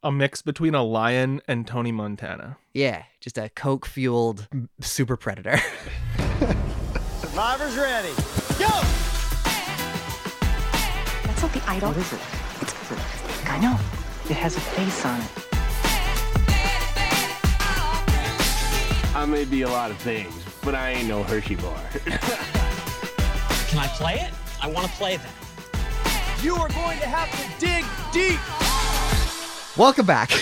A mix between a lion and Tony Montana. Yeah, just a coke fueled super predator. Survivors ready. Go! That's not the idol. What is it? It's. I know. It has a face on it. I may be a lot of things, but I ain't no Hershey bar. Can I play it? I want to play that. You are going to have to dig deep. Welcome back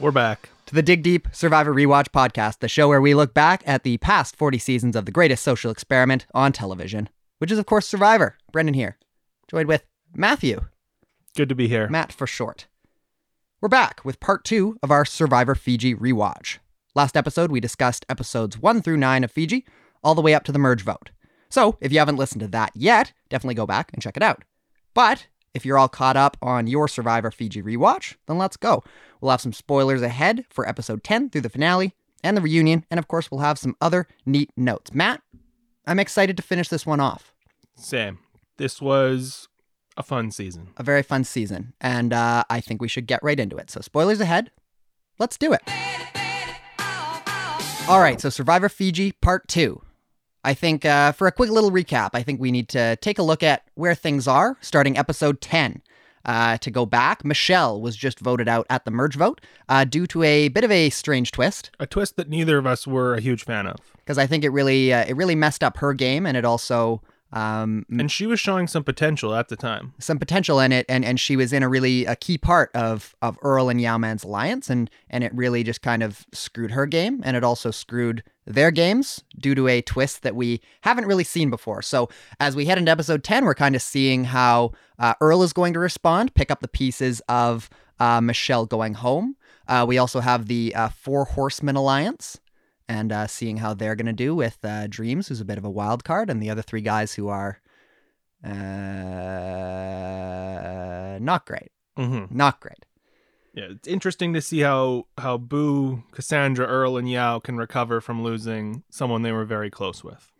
We're back. to the Dig Deep Survivor Rewatch podcast, the show where we look back at the past 40 seasons of the greatest social experiment on television, which is, of course, Survivor. Brendan here, joined with Matthew, Good to be here. Matt for short. We're back with part two of our Survivor Fiji rewatch. Last episode, we discussed episodes one through nine of Fiji, all the way up to the merge vote. So, if you haven't listened to that yet, definitely go back and check it out. But if you're all caught up on your Survivor Fiji rewatch, then let's go. We'll have some spoilers ahead for episode 10 through the finale and the reunion, and of course, we'll have some other neat notes. Matt, I'm excited to finish this one off. Sam, This was a fun season. A very fun season, and uh, I think we should get right into it. So, spoilers ahead. Let's do it. All right, so Survivor Fiji Part 2. I think uh, for a quick little recap, I think we need to take a look at where things are, starting episode 10. Uh, to go back, Michelle was just voted out at the merge vote uh, due to a bit of a strange twist, A twist that neither of us were a huge fan of. because I think it really uh, it really messed up her game, and it also um, And she was showing some potential at the time. some potential in it, and and she was in a really a key part of of Earl and Yau-Man's alliance, and and it really just kind of screwed her game, and it also screwed their games due to a twist that we haven't really seen before. So as we head into episode ten, we're kind of seeing how uh, Earl is going to respond, pick up the pieces of uh, Michelle going home. Uh, we also have the uh, Four Horsemen alliance. And uh, seeing how they're going to do with uh, Dreamz, who's a bit of a wild card, and the other three guys who are uh, not great. Mm-hmm. Not great. Yeah, it's interesting to see how how Boo, Cassandra, Earl, and Yau can recover from losing someone they were very close with.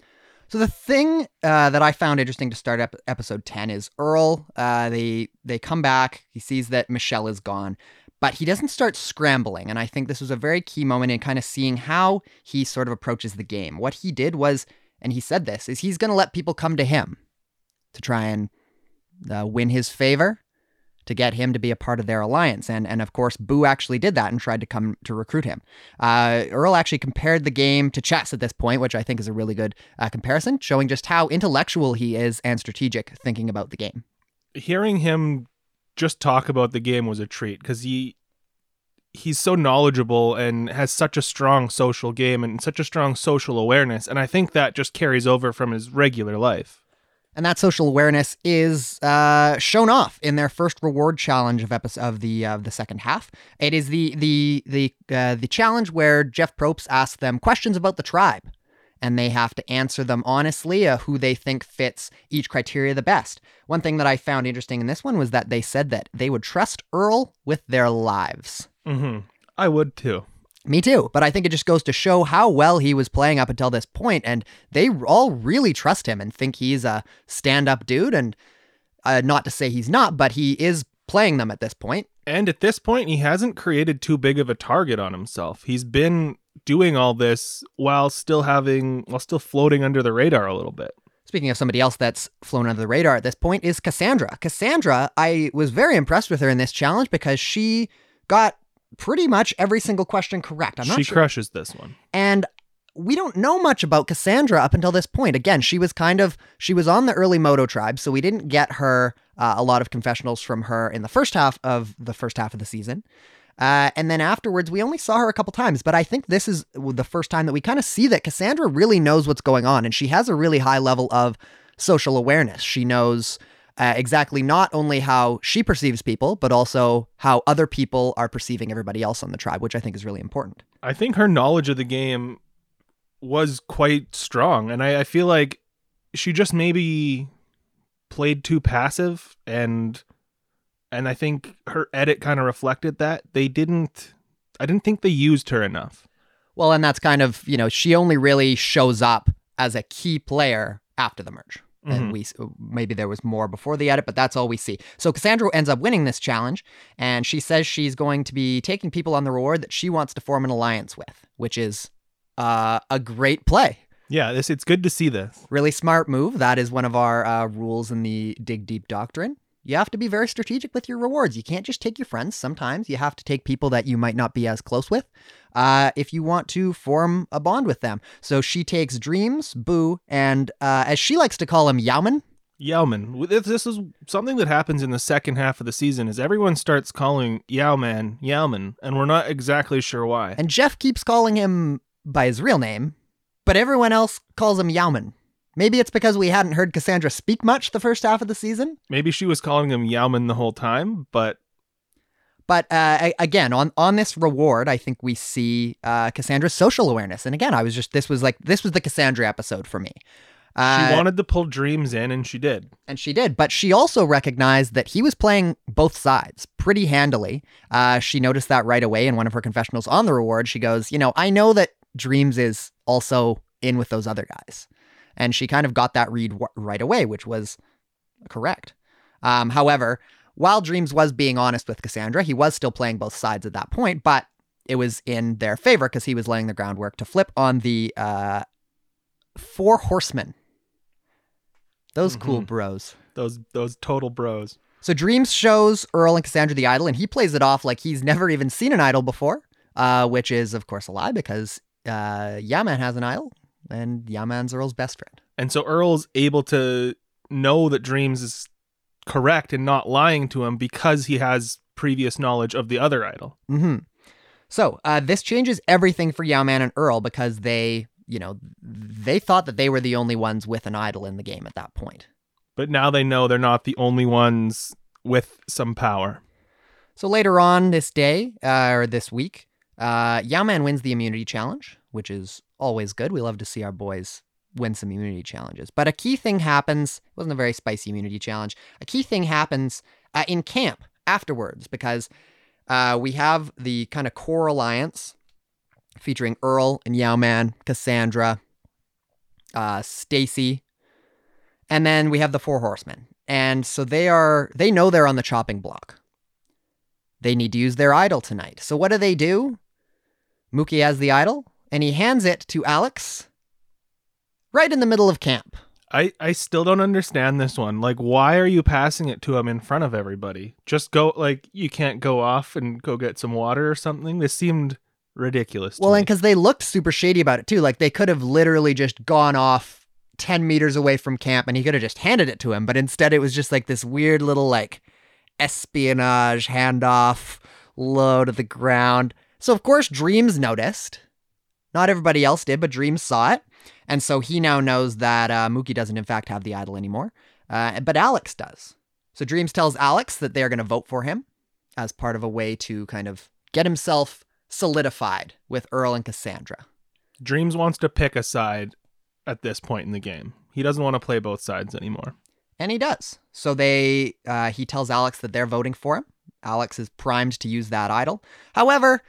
So the thing uh, that I found interesting to start ep- episode ten is Earl. Uh, they they come back. He sees that Michelle is gone, but he doesn't start scrambling. And I think this was a very key moment in kind of seeing how he sort of approaches the game. What he did was, and he said this, is he's going to let people come to him to try and uh, win his favor. To get him to be a part of their alliance, and and of course, Boo actually did that and tried to come to recruit him. Uh, Earl actually compared the game to chess at this point, which I think is a really good uh, comparison, showing just how intellectual he is and strategic thinking about the game. Hearing him just talk about the game was a treat because he he's so knowledgeable and has such a strong social game and such a strong social awareness, and I think that just carries over from his regular life. And that social awareness is uh, shown off in their first reward challenge of episode of the of the second half. It is the the the uh, the challenge where Jeff Probst asks them questions about the tribe, and they have to answer them honestly, uh, who they think fits each criteria the best. One thing that I found interesting in this one was that they said that they would trust Earl with their lives. Mm-hmm. I would too. Me too, but I think it just goes to show how well he was playing up until this point, and they all really trust him and think he's a stand-up dude. And uh, not to say he's not, but he is playing them at this point. And at this point, he hasn't created too big of a target on himself. He's been doing all this while still having, while still floating under the radar a little bit. Speaking of somebody else that's flown under the radar at this point is Cassandra. Cassandra, I was very impressed with her in this challenge because she got pretty much every single question correct. I'm not she sure. crushes this one. And we don't know much about Cassandra up until this point. Again, she was kind of she was on the early Moto tribe, so we didn't get her uh, a lot of confessionals from her in the first half of the first half of the season. Uh, and then afterwards, we only saw her a couple times. But I think this is the first time that we kind of see that Cassandra really knows what's going on, and she has a really high level of social awareness. She knows uh, exactly not only how she perceives people, but also how other people are perceiving everybody else on the tribe, which I think is really important. I think her knowledge of the game was quite strong, and I, I feel like she just maybe played too passive, and and I think her edit kind of reflected that they didn't. I didn't think they used her enough. Well, and that's kind of, you know, she only really shows up as a key player after the merge. And we maybe there was more before the edit, but that's all we see. So Cassandra ends up winning this challenge, and she says she's going to be taking people on the reward that she wants to form an alliance with, which is uh, a great play. Yeah, this it's good to see this. Really smart move. That is one of our uh, rules in the Dig Deep Doctrine. You have to be very strategic with your rewards. You can't just take your friends. Sometimes you have to take people that you might not be as close with uh, if you want to form a bond with them. So she takes Dreamz, Boo, and uh, as she likes to call him, Yauman. Yauman. This this is something that happens in the second half of the season is everyone starts calling Yauman Yauman, and we're not exactly sure why. And Jeff keeps calling him by his real name, but everyone else calls him Yauman. Maybe it's because we hadn't heard Cassandra speak much the first half of the season. Maybe she was calling him Yauman the whole time, but But uh, again, on on this reward, I think we see uh, Cassandra's social awareness. And again, I was just this was like this was the Cassandra episode for me. Uh, she wanted to pull Dreamz in, and she did. and she did, but she also recognized that he was playing both sides pretty handily. Uh, she noticed that right away in one of her confessionals on the reward. She goes, "You know, I know that Dreamz is also in with those other guys," and she kind of got that read w- right away, which was correct. Um, however, while Dreamz was being honest with Cassandra, he was still playing both sides at that point, but it was in their favor because he was laying the groundwork to flip on the uh, four horsemen. Those cool Mhm. bros. Those those total bros. So Dreamz shows Earl and Cassandra the idol, and he plays it off like he's never even seen an idol before, uh, which is, of course, a lie because uh, Yaman has an idol, and Yaman's Earl's best friend. And so Earl's able to know that Dreamz is correct and not lying to him because he has previous knowledge of the other idol. hmm So uh, this changes everything for Yaman and Earl because they, you know, they thought that they were the only ones with an idol in the game at that point. But now they know they're not the only ones with some power. So later on this day, uh, or this week, uh, Yauman wins the immunity challenge, which is always good. We love to see our boys win some immunity challenges. But a key thing happens. It wasn't a very spicy immunity challenge. A key thing happens uh, in camp afterwards because uh, we have the kind of core alliance featuring Earl and Yauman, Cassandra, uh, Stacy, and then we have the four horsemen. And so they are they know they're on the chopping block. They need to use their idol tonight. So what do they do? Mookie has the idol and he hands it to Alex right in the middle of camp. I, I still don't understand this one. Like, why are you passing it to him in front of everybody? Just go, like, you can't go off and go get some water or something? This seemed ridiculous. to Well, me. and because they looked super shady about it too. Like they could have literally just gone off 10 meters away from camp and he could have just handed it to him. But instead, it was just like this weird little, like, espionage handoff low to the ground. So, of course, Dreamz noticed. Not everybody else did, but Dreamz saw it. And so he now knows that uh, Mookie doesn't, in fact, have the idol anymore. Uh, but Alex does. So Dreamz tells Alex that they're going to vote for him as part of a way to kind of get himself solidified with Earl and Cassandra. Dreamz wants to pick a side at this point in the game. He doesn't want to play both sides anymore. And he does. So they uh, he tells Alex that they're voting for him. Alex is primed to use that idol. However,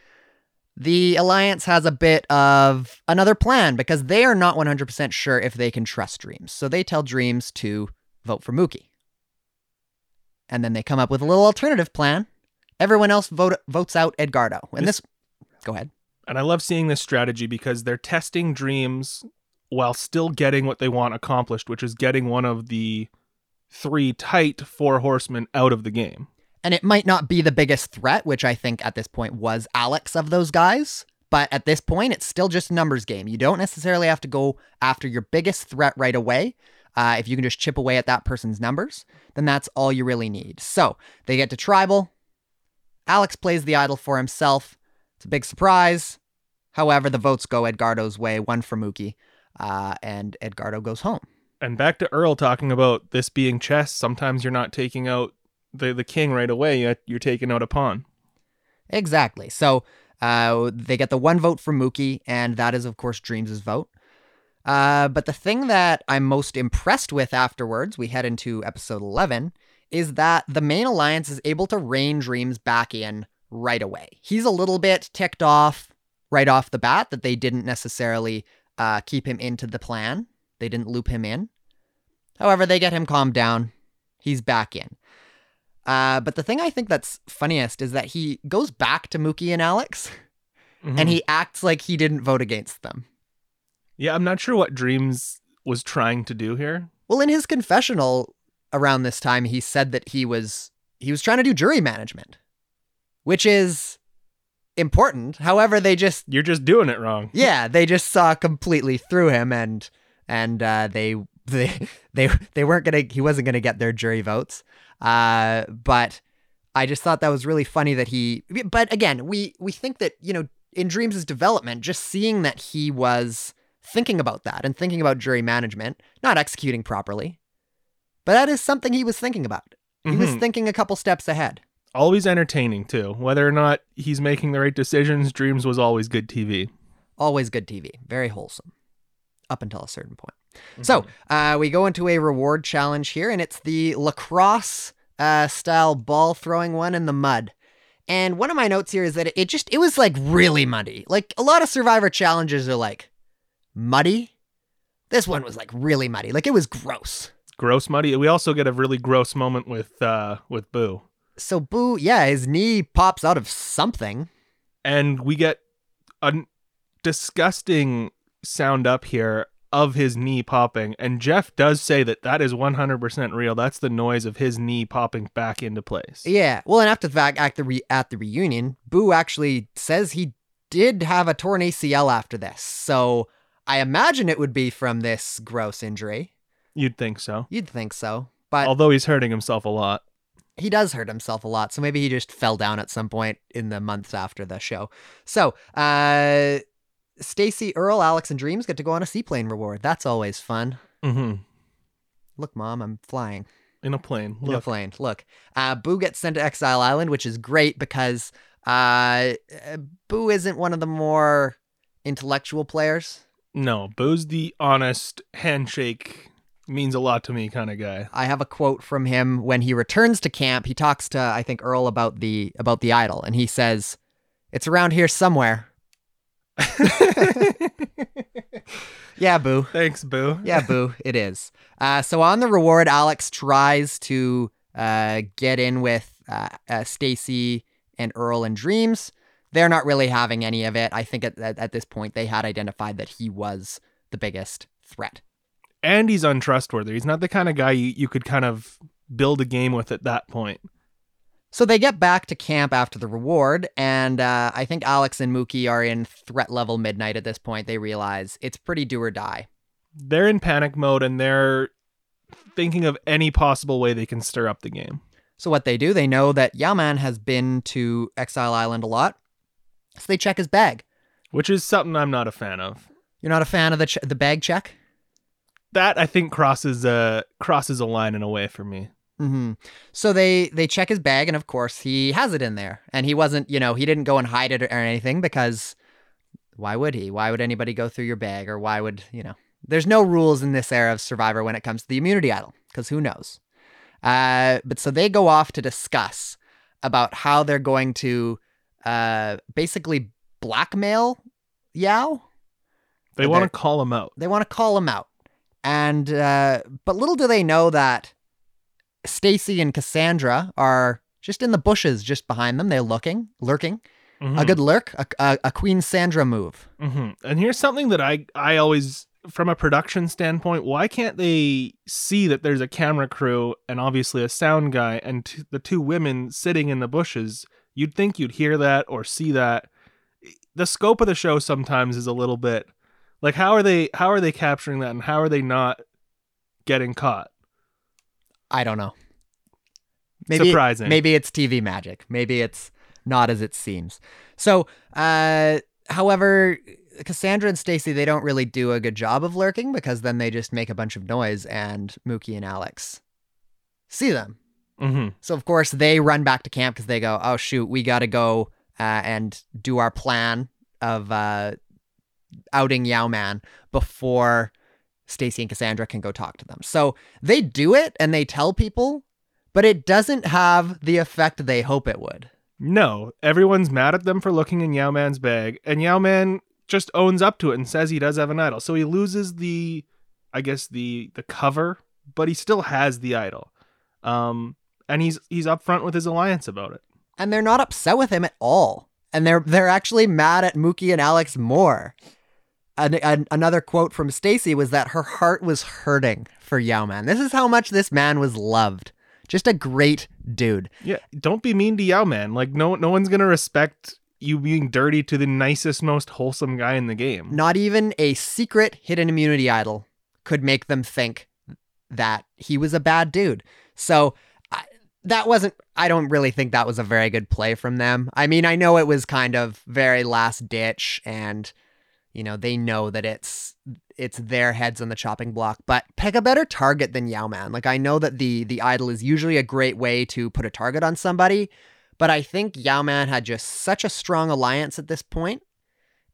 the alliance has a bit of another plan because they are not 100% sure if they can trust Dreamz. So they tell Dreamz to vote for Mookie. And then they come up with a little alternative plan. Everyone else vote, votes out Edgardo. And this, go ahead. And I love seeing this strategy because they're testing Dreamz while still getting what they want accomplished, which is getting one of the three tight four horsemen out of the game. And it might not be the biggest threat, which I think at this point was Alex of those guys. But at this point, it's still just numbers game. You don't necessarily have to go after your biggest threat right away. Uh, if you can just chip away at that person's numbers, then that's all you really need. So they get to tribal. Alex plays the idol for himself. It's a big surprise. However, the votes go Edgardo's way, one for Mookie, uh, and Edgardo goes home. And back to Earl talking about this being chess. Sometimes you're not taking out the, the king right away, you're taking out a pawn. Exactly. So uh, they get the one vote from Mookie, and that is, of course, Dreamz' vote. Uh, but the thing that I'm most impressed with afterwards, we head into episode 11, is that the main alliance is able to rein Dreamz back in right away. He's a little bit ticked off right off the bat that they didn't necessarily uh, keep him into the plan, they didn't loop him in. However, they get him calmed down. He's back in. Uh, but the thing I think that's funniest is that he goes back to Mookie and Alex Mhm. and he acts like he didn't vote against them. Yeah, I'm not sure what Dreamz was trying to do here. Well, in his confessional around this time, he said that he was he was trying to do jury management, which is important. However, they just You're just doing it wrong. yeah, they just saw completely through him and and uh, they they they they weren't gonna he wasn't gonna get their jury votes. Uh, but I just thought that was really funny that he. But again, we we think that you know in Dreamz' development, just seeing that he was thinking about that and thinking about jury management, not executing properly, but that is something he was thinking about. He was Mhm. thinking a couple steps ahead. Always entertaining too. Whether or not he's making the right decisions, Dreamz was always good TV. Always good TV, very wholesome, up until a certain point. So uh, we go into a reward challenge here, and it's the lacrosse uh, style ball throwing one in the mud. And one of my notes here is that it just it was like really muddy. Like a lot of Survivor challenges are like muddy. This one was like really muddy. Like it was gross. Gross muddy. We also get a really gross moment with uh with Boo. So Boo, yeah, his knee pops out of something. And we get a disgusting sound up here of his knee popping. And Jeff does say that that is 100% real. That's the noise of his knee popping back into place. Yeah. Well, and after the fact, at the re- at the reunion, Boo actually says he did have a torn ACL after this. So I imagine it would be from this gross injury. You'd think so. You'd think so, but Although he's hurting himself a lot. he does hurt himself a lot. So maybe he just fell down at some point in the months after the show. So, uh, Stacy, Earl, Alex, and Dreamz get to go on a seaplane reward. That's always fun. Mm-hmm. Look, mom, I'm flying. In a plane. in a plane. Look, uh, Boo gets sent to Exile Island, which is great because uh, Boo isn't one of the more intellectual players. No, Boo's the honest handshake means a lot to me kind of guy. I have a quote from him when he returns to camp. He talks to I think Earl about the about the idol, and he says, "It's around here somewhere." yeah, Boo. Thanks, Boo. Yeah, Boo. It is. Uh, so on the reward, Alex tries to uh, get in with uh, uh, Stacy and Earl and Dreamz. They're not really having any of it. I think at, at, at this point they had identified that he was the biggest threat. And he's untrustworthy. He's not the kind of guy you, you could kind of build a game with at that point. So they get back to camp after the reward, and uh, I think Alex and Mookie are in threat level midnight at this point. They realize it's pretty do or die. They're in panic mode and they're thinking of any possible way they can stir up the game. So what they do, they know that Yaman has been to Exile Island a lot, so they check his bag. Which is something I'm not a fan of. You're not a fan of the ch- the bag check? That I think crosses a crosses a line in a way for me. Hmm So they they check his bag, and of course he has it in there, and he wasn't, you know, he didn't go and hide it or anything because why would he? Why would anybody go through your bag, or why would you know? There's no rules in this era of Survivor when it comes to the immunity idol, because who knows? Uh, but so they go off to discuss about how they're going to uh, basically blackmail Yau. They want to call him out. They want to call him out. And uh, but little do they know that Stacy and Cassandra are just in the bushes just behind them. They're looking, lurking. A Mhm. good lurk, a, a, a Queen Sandra move. hmm And here's something that I I always, from a production standpoint, why can't they see that there's a camera crew and obviously a sound guy and t- the two women sitting in the bushes? You'd think you'd hear that or see that. The scope of the show sometimes is a little bit like how are they how are they capturing that and how are they not getting caught? I don't know. Maybe Surprising. Maybe it's TV magic. Maybe it's not as it seems. So, uh, however, Cassandra and Stacy they don't really do a good job of lurking because then they just make a bunch of noise and Mookie and Alex see them hmm So of course they run back to camp because they go, oh shoot, we got to go uh, and do our plan of uh, outing Yau-Man before Stacy and Cassandra can go talk to them. So they do it and they tell people, but it doesn't have the effect they hope it would. No, everyone's mad at them for looking in Yau-Man's bag, and Yau-Man just owns up to it and says he does have an idol. So he loses the, I guess the the cover but he still has the idol. Um, and he's he's upfront with his alliance about it. and they're not upset with him at all. And they're they're actually mad at Mookie and Alex more. An, an, another quote from Stacy was that her heart was hurting for Yau-Man. This is how much this man was loved. Just a great dude. Yeah, don't be mean to Yau-Man. Like no no one's gonna respect you being dirty to the nicest, most wholesome guy in the game. Not even a secret hidden immunity idol could make them think that he was a bad dude. So I, that wasn't, I don't really think that was a very good play from them. I mean, I know it was kind of very last ditch and, you know, they know that it's, it's their heads on the chopping block, but pick a better target than Yau-Man. Like I know that the, the idol is usually a great way to put a target on somebody, but I think Yau-Man had just such a strong alliance at this point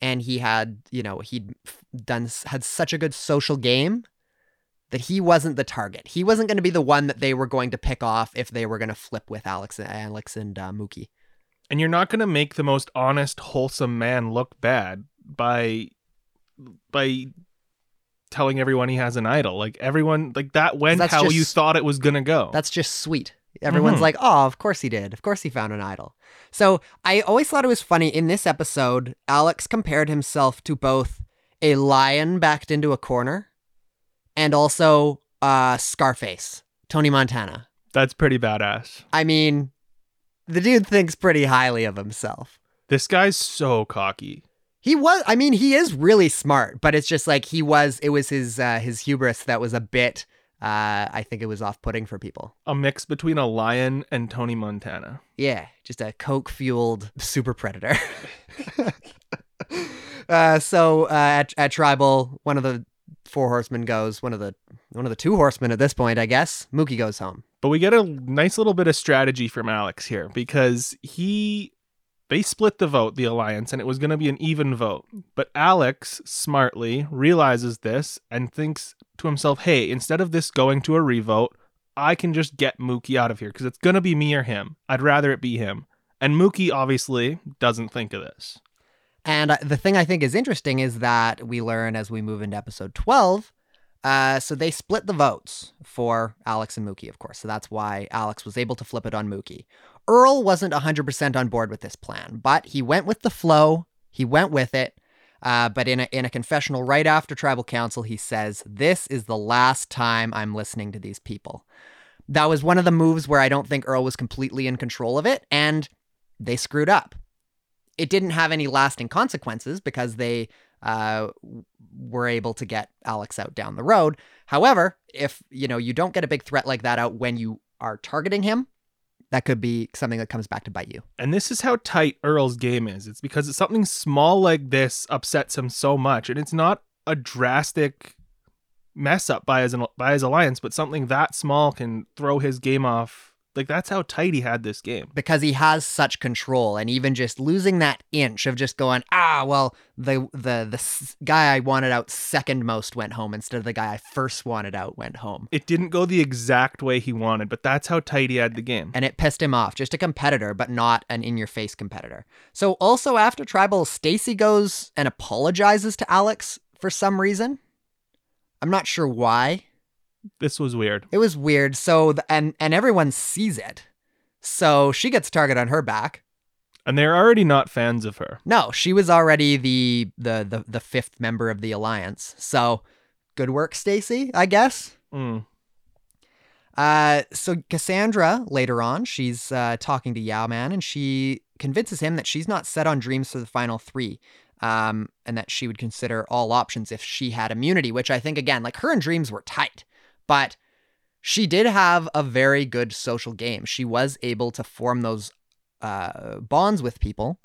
and he had you know he'd done had such a good social game that he wasn't the target. He wasn't going to be the one that they were going to pick off if they were going to flip with Alex Alex and uh, Mookie. And you're not gonna make the most honest, wholesome man look bad by by telling everyone he has an idol. Like everyone like that went how just- you thought it was gonna go. That's just sweet. Everyone's Mhm. like, "Oh, of course he did. Of course he found an idol." So, I always thought it was funny in this episode, Alex compared himself to both a lion backed into a corner and also uh Scarface, Tony Montana. That's pretty badass. I mean, the dude thinks pretty highly of himself. This guy's so cocky. He was I mean, he is really smart, but it's just like he was it was his uh his hubris that was a bit uh I think it was off-putting for people. A mix between a lion and Tony Montana. Yeah, just a coke fueled super predator. uh, so uh, at at tribal, one of the four horsemen goes. One of the one of the two horsemen at this point, I guess. Mookie goes home. But we get a nice little bit of strategy from Alex here because he they split the vote, the alliance, and it was going to be an even vote. But Alex smartly realizes this and thinks to himself, "Hey, instead of this going to a revote, I can just get Mookie out of here because it's going to be me or him. I'd rather it be him." And Mookie obviously doesn't think of this. And uh, the thing I think is interesting is that we learn as we move into episode 12. Uh, so they split the votes for Alex and Mookie, of course. So that's why Alex was able to flip it on Mookie. Earl wasn't 100% on board with this plan, but he went with the flow. He went with it. Uh, but in a, in a confessional right after tribal council, he says, This is the last time I'm listening to these people. That was one of the moves where I don't think Earl was completely in control of it, and they screwed up it didn't have any lasting consequences because they uh, were able to get Alex out down the road. However, if you know you don't get a big threat like that out when you are targeting him, that could be something that comes back to bite you. And this is how tight Earl's game is. It's because it's something small like this upsets him so much, and it's not a drastic mess up by his by his alliance, but something that small can throw his game off. Like that's how tight he had this game. because he has such control and even just losing that inch of just going ah well the the the guy I wanted out second most went home instead of the guy I first wanted out went home. It didn't go the exact way he wanted, but that's how tight he had the game. and it pissed him off. Just a competitor but not an in your face competitor. So also after tribal Stacy goes and apologizes to Alex for some reason. I'm not sure why This was weird. it was weird so the, and and everyone sees it so she gets a target on her back And they're already not fans of her. No, she was already the the the, the fifth member of the alliance. So good work, Stacy, I guess. Mm. Uh, so Cassandra later on, she's uh, talking to Yau-Man, and she convinces him that she's not set on Dreamz for the final three, um, and that she would consider all options if she had immunity. Which I think again, like her and Dreamz were tight, but she did have a very good social game. She was able to form those uh, bonds with people,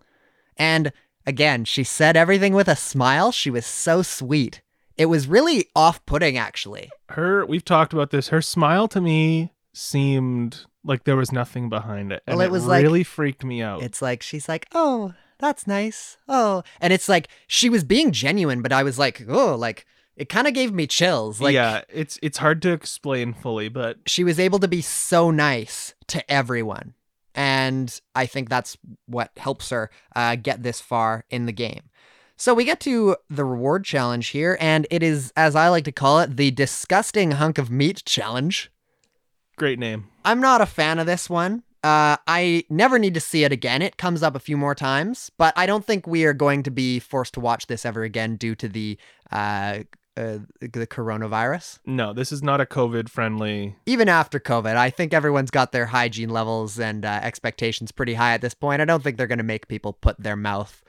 and again, she said everything with a smile. She was so sweet. It was really off-putting, actually. Her, we've talked about this. Her smile to me seemed like there was nothing behind it, and Well, it it, was like- really freaked me out. It's like she's like, "Oh, that's nice." Oh, and it's like she was being genuine, but I was like, "Oh, like it kind of gave me chills." Like yeah, it's it's hard to explain fully, but she was able to be so nice to everyone. And I think that's what helps her uh, get this far in the game. So we get to the reward challenge here, and it is, as I like to call it, the disgusting hunk of meat challenge. Great name. I'm not a fan of this one. Uh, I never need to see it again. It comes up a few more times, but I don't think we are going to be forced to watch this ever again due to the uh, uh, the coronavirus. No, this is not a COVID friendly. Even after COVID, I think everyone's got their hygiene levels and uh, expectations pretty high at this point. I don't think they're going to make people put their mouth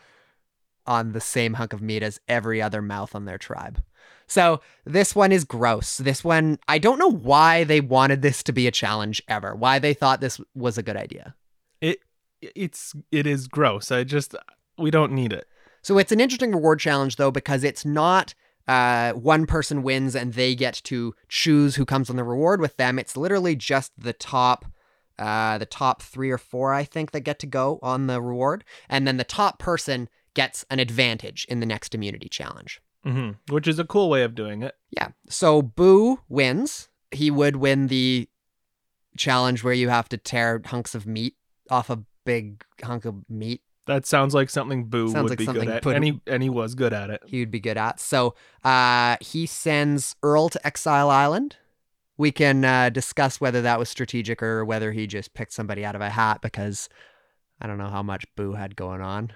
on the same hunk of meat as every other mouth on their tribe. So this one is gross. This one, I don't know why they wanted this to be a challenge ever. Why they thought this was a good idea. It it's it is gross. I just we don't need it. So it's an interesting reward challenge though because it's not uh, one person wins and they get to choose who comes on the reward with them. It's literally just the top, uh, the top three or four I think that get to go on the reward, and then the top person gets an advantage in the next immunity challenge. Mm-hmm. Which is a cool way of doing it. Yeah. So Boo wins. He would win the challenge where you have to tear hunks of meat off a big hunk of meat. That sounds like something Boo Sounds would like be good at, and he and he was good at it. He would be good at. So uh, he sends Earl to Exile Island. We can uh, discuss whether that was strategic or whether he just picked somebody out of a hat because I don't know how much Boo had going on.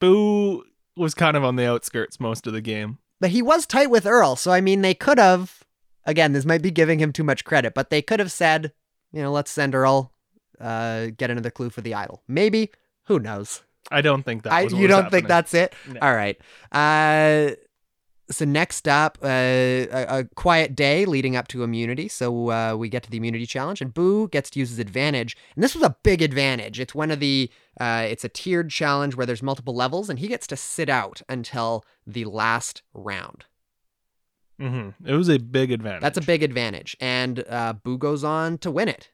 Boo was kind of on the outskirts most of the game. But he was tight with Earl, so I mean, they could have. Again, this might be giving him too much credit, but they could have said, you know, let's send Earl, uh, get another clue for the idol. Maybe. Who knows? I don't think that. I, you don't think that's it? No. All right. Uh, so next up, uh, a, a quiet day leading up to immunity. So uh, we get to the immunity challenge, and Boo gets to use his advantage. And this was a big advantage. It's one of the. Uh, it's a tiered challenge where there's multiple levels, and he gets to sit out until the last round. Mm-hmm. It was a big advantage. That's a big advantage. And uh, Boo goes on to win it.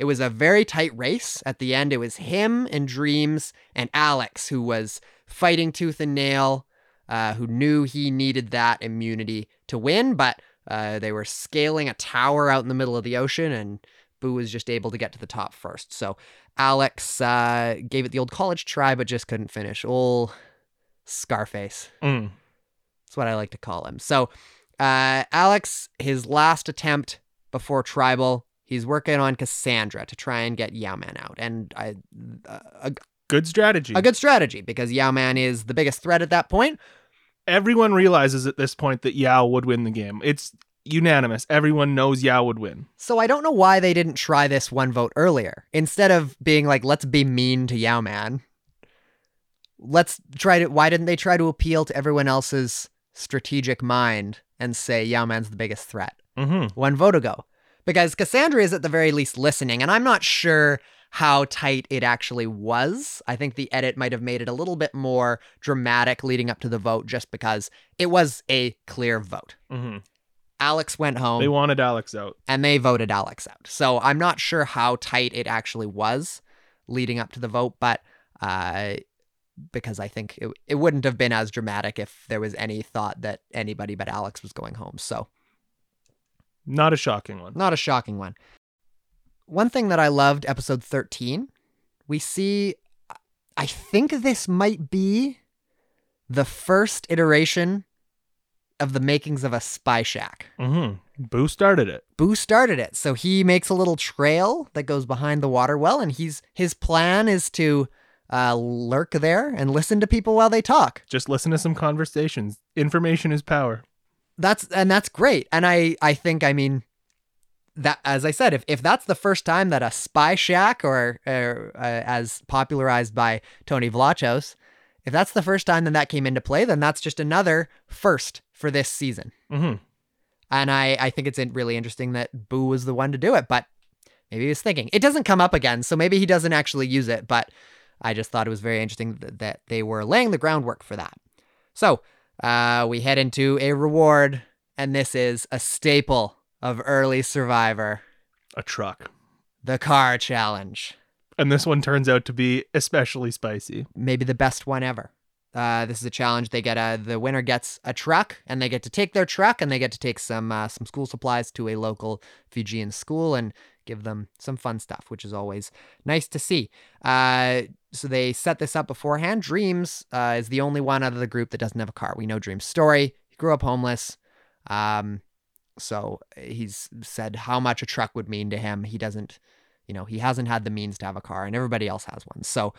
It was a very tight race. At the end, it was him and Dreamz and Alex who was fighting tooth and nail, uh, who knew he needed that immunity to win, but uh, they were scaling a tower out in the middle of the ocean, and Boo was just able to get to the top first. So Alex uh, gave it the old college try, but just couldn't finish. Old Scarface. Mm. That's what I like to call him. So, uh, Alex, his last attempt before tribal, he's working on Cassandra to try and get Yau-Man out, and I, a, Good strategy. a good strategy because Yau-Man is the biggest threat at that point. Everyone realizes at this point that Yau would win the game. It's unanimous. Everyone knows Yau would win. So I don't know why they didn't try this one vote earlier instead of being like, let's be mean to Yau-Man. Let's try to. Why didn't they try to appeal to everyone else's strategic mind and say Yau-Man's the biggest threat? hmm one vote ago because Cassandra is at the very least listening, and I'm not sure how tight it actually was. I think the edit might have made it a little bit more dramatic leading up to the vote just because it was a clear vote. hmm Alex went home They wanted Alex out. and they voted Alex out. So I'm not sure how tight it actually was leading up to the vote, but uh, because I think it, it wouldn't have been as dramatic if there was any thought that anybody but Alex was going home. So Not a shocking one. not a shocking one. One thing that I loved, episode 13, we see, I think this might be the first iteration of the makings of a spy shack. hmm Boo started it. Boo started it. So he makes a little trail that goes behind the water well, and he's his plan is to uh, lurk there and listen to people while they talk. Just listen to some conversations. Information is power. That's and that's great. And i i think i mean that as i said if, if that's the first time that a spy shack or, or uh, as popularized by tony vlachos if that's the first time that that came into play then that's just another first for this season. Hmm and i i think it's really interesting that boo was the one to do it but maybe he was thinking. It doesn't come up again so maybe he doesn't actually use it but i just thought it was very interesting th- that they were laying the groundwork for that. So uh, we head into a reward, and this is a staple of early Survivor A truck. the car challenge. And this one turns out to be especially spicy. Maybe the best one ever. Uh, this is a challenge. They get a the winner gets a truck, and they get to take their truck, and they get to take some uh, some school supplies to a local Fijian school and give them some fun stuff, which is always nice to see. Uh, so they set this up beforehand. Dreamz uh, is the only one out of the group that doesn't have a car. We know Dreamz' story. He grew up homeless. Um, so he's said how much a truck would mean to him. He doesn't, you know, he hasn't had the means to have a car, and everybody else has one. So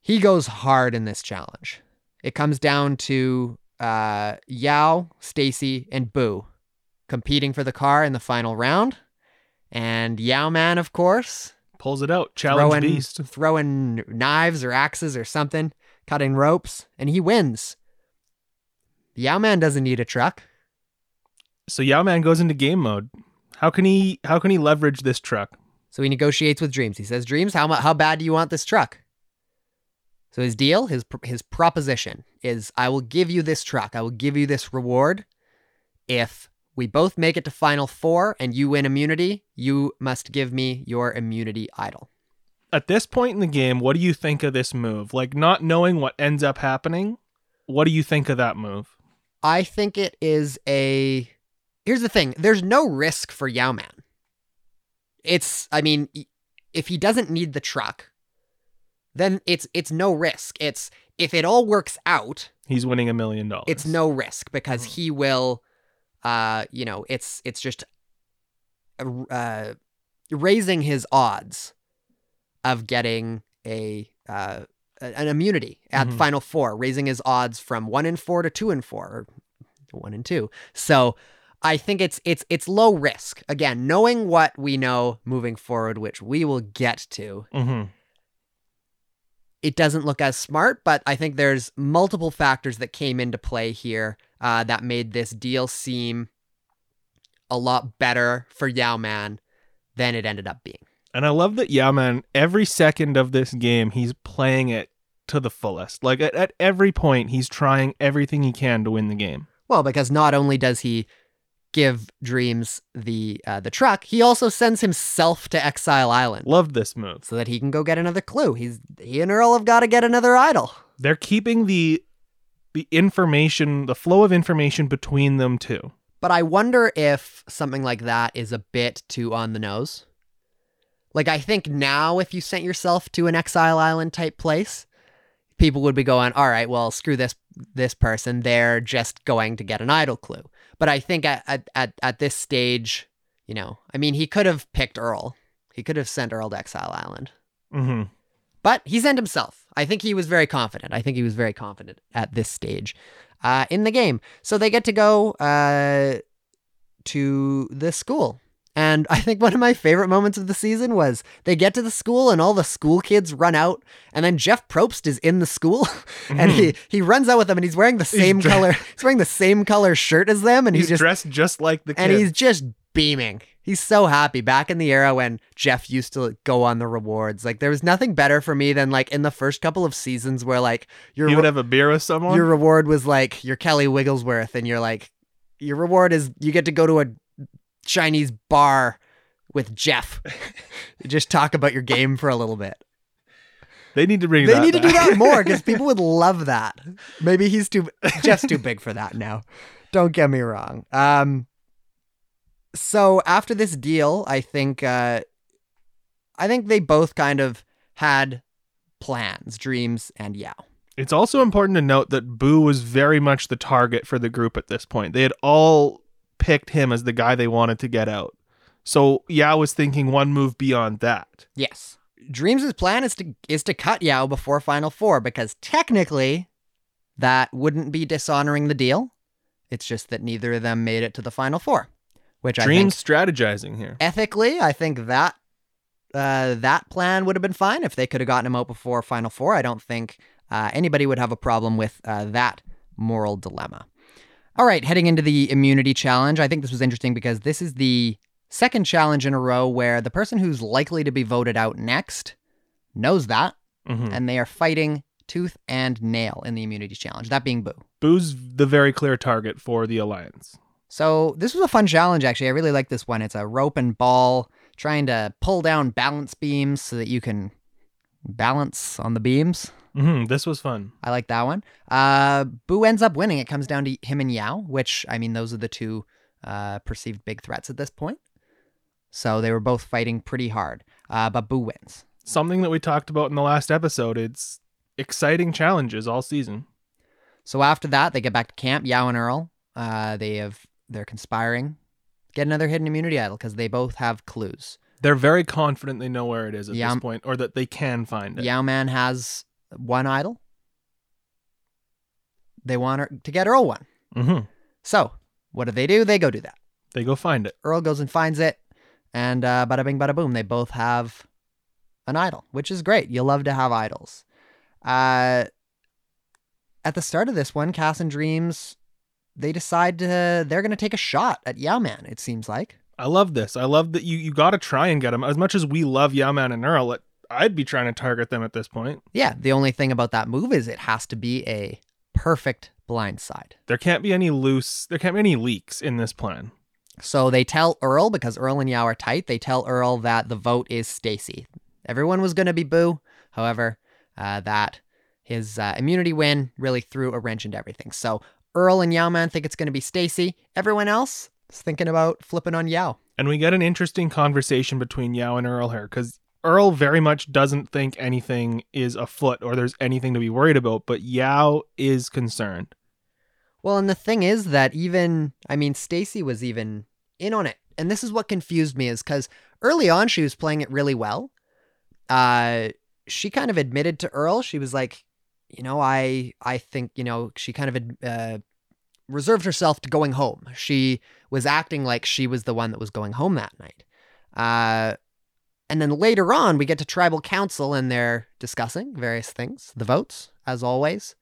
he goes hard in this challenge. It comes down to uh, Yau, Stacy, and Boo competing for the car in the final round. And Yau-Man, of course, Pulls it out. Challenge throwing, beast. throwing knives or axes or something, cutting ropes, and he wins. Yau-Man doesn't need a truck. So Yau-Man goes into game mode. How can he how can he leverage this truck? So he negotiates with Dreamz. He says, "Dreamz, how how bad do you want this truck?" So his deal, his his proposition is, "I will give you this truck. I will give you this reward if we both make it to final 4 and you win immunity. You must give me your immunity idol." At this point in the game, what do you think of this move? Like not knowing what ends up happening, what do you think of that move? I think it is a. Here's the thing: there's no risk for Yau-Man. It's, I mean, if he doesn't need the truck, then it's it's no risk. It's if it all works out, He's winning a million dollars. it's no risk because he will, uh, you know, it's it's just, uh, raising his odds of getting a uh an immunity at Mhm. final four, raising his odds from one in four to two in four, or one in two. So I think it's it's it's low risk. Again, knowing what we know moving forward, which we will get to, hmm it doesn't look as smart, but I think there's multiple factors that came into play here uh, that made this deal seem a lot better for Yau-Man than it ended up being. And I love that Yau-Man, every second of this game, he's playing it to the fullest. Like at, at every point, he's trying everything he can to win the game. Well, because not only does he give Dreamz the uh, the truck, he also sends himself to Exile Island Loved this move. so that he can go get another clue. He's he and Earl have got to get another idol. They're keeping the the information, the flow of information between them too. But I wonder if something like that is a bit too on the nose. Like, I think now, if you sent yourself to an exile island type place, people would be going, "All right, well, screw this this person. They're just going to get an idol clue." But I think at at at, this stage, you know, I mean, he could have picked Earl. He could have sent Earl to Exile Island. hmm But he sent himself. I think he was very confident. I think he was very confident at this stage uh, in the game. So they get to go uh, to the school. And I think one of my favorite moments of the season was they get to the school and all the school kids run out, and then Jeff Probst is in the school, and he mm-hmm. he runs out with them, and he's wearing the same dre- color he's wearing the same color shirt as them, and He's he's just dressed just like the kid. and he's just beaming. He's so happy. Back in the era when Jeff used to go on the rewards, like there was nothing better for me than like in the first couple of seasons where like your he would have a beer with someone. your reward was like your Kelly Wigglesworth, and you're like your reward is you get to go to a Chinese bar with Jeff. just talk about your game for a little bit. they need to bring. They that need to do that more because people would love that. Maybe he's too Jeff's too big for that now. Don't get me wrong. Um so after this deal, I think uh I think they both kind of had plans, Dreamz, and yeah. It's also important to note that Boo was very much the target for the group at this point. They had all picked him as the guy they wanted to get out. So Yau was thinking one move beyond that. Yes. Dreamz' plan is to is to cut Yau before Final Four because technically that wouldn't be dishonoring the deal. It's just that neither of them made it to the Final Four, which Dreamz I think strategizing here. ethically, I think that uh, that plan would have been fine if they could have gotten him out before Final Four. I don't think uh, anybody would have a problem with uh, that moral dilemma. All right, heading into the immunity challenge, I think this was interesting because this is the second challenge in a row where the person who's likely to be voted out next knows that, Mhm. and they are fighting tooth and nail in the immunity challenge, that being Boo. Boo's the very clear target for the alliance. So this was a fun challenge, actually. I really like this one. It's a rope and ball trying to pull down balance beams so that you can balance on the beams. Hmm This was fun. I like that one. Uh, Boo ends up winning. It comes down to him and Yau, which I mean, those are the two uh, perceived big threats at this point. So they were both fighting pretty hard. Uh, but Boo wins. Something that we talked about in the last episode. It's exciting challenges all season. So after that, they get back to camp. Yau and Earl, uh, they have they're conspiring, get another hidden immunity idol because they both have clues. They're very confident they know where it is at this point, or that they can find it. Yau-Man has one idol. They want her to get Earl one. Mm-hmm. So what do they do? They go do that. They go find it. Earl goes and finds it, and uh, bada bing, bada boom. They both have an idol, which is great. You love to have idols. Uh, at the start of this one, Cass and Dreamz, they decide to they're going to take a shot at Yau-Man. It seems like. I love this. I love that you you got to try and get him. As much as we love Yau-Man and Earl, it, I'd be trying to target them at this point. Yeah. The only thing about that move is it has to be a perfect blindside. There can't be any loose. There can't be any leaks in this plan. So they tell Earl because Earl and Yau are tight. They tell Earl that the vote is Stacy. Everyone was going to be Boo. However, uh, that his uh, immunity win really threw a wrench into everything. So Earl and Yau-Man think it's going to be Stacy. Everyone else is thinking about flipping on Yau. And we get an interesting conversation between Yau and Earl here because Earl very much doesn't think anything is afoot or there's anything to be worried about, but Yau is concerned. Well, and the thing is that even I mean Stacy was even in on it. And this is what confused me is cuz early on she was playing it really well. Uh she kind of admitted to Earl, she was like, you know, I I think, you know, she kind of uh reserved herself to going home. She was acting like she was the one that was going home that night. Uh and then later on we get to tribal council and they're discussing various things, the votes as always.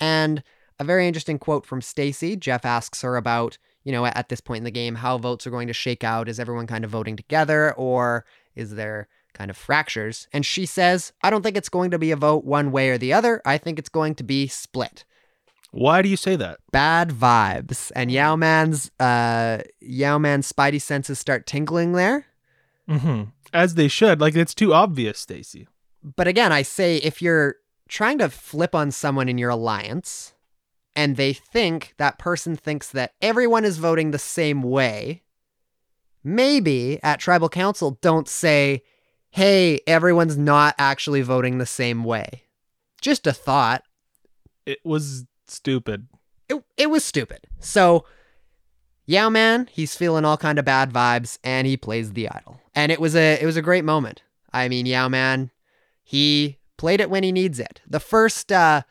And a very interesting quote from Stacy. Jeff asks her about, you know, at this point in the game, how votes are going to shake out. Is everyone kind of voting together or is there kind of fractures? And she says, I don't think it's going to be a vote one way or the other. I think it's going to be split. Why do you say that? Bad vibes. And Yau-Man's uh Yau-Man's spidey senses start tingling there. hmm As they should. Like it's too obvious, Stacy. But again, I say if you're trying to flip on someone in your alliance and they think that person thinks that everyone is voting the same way, maybe at tribal council don't say, hey, everyone's not actually voting the same way. Just a thought. It was stupid. It, it was stupid. So, Yau-Man, he's feeling all kind of bad vibes and he plays the idol. And it was a it was a great moment. I mean, Yau-Man, he played it when he needs it. The first uh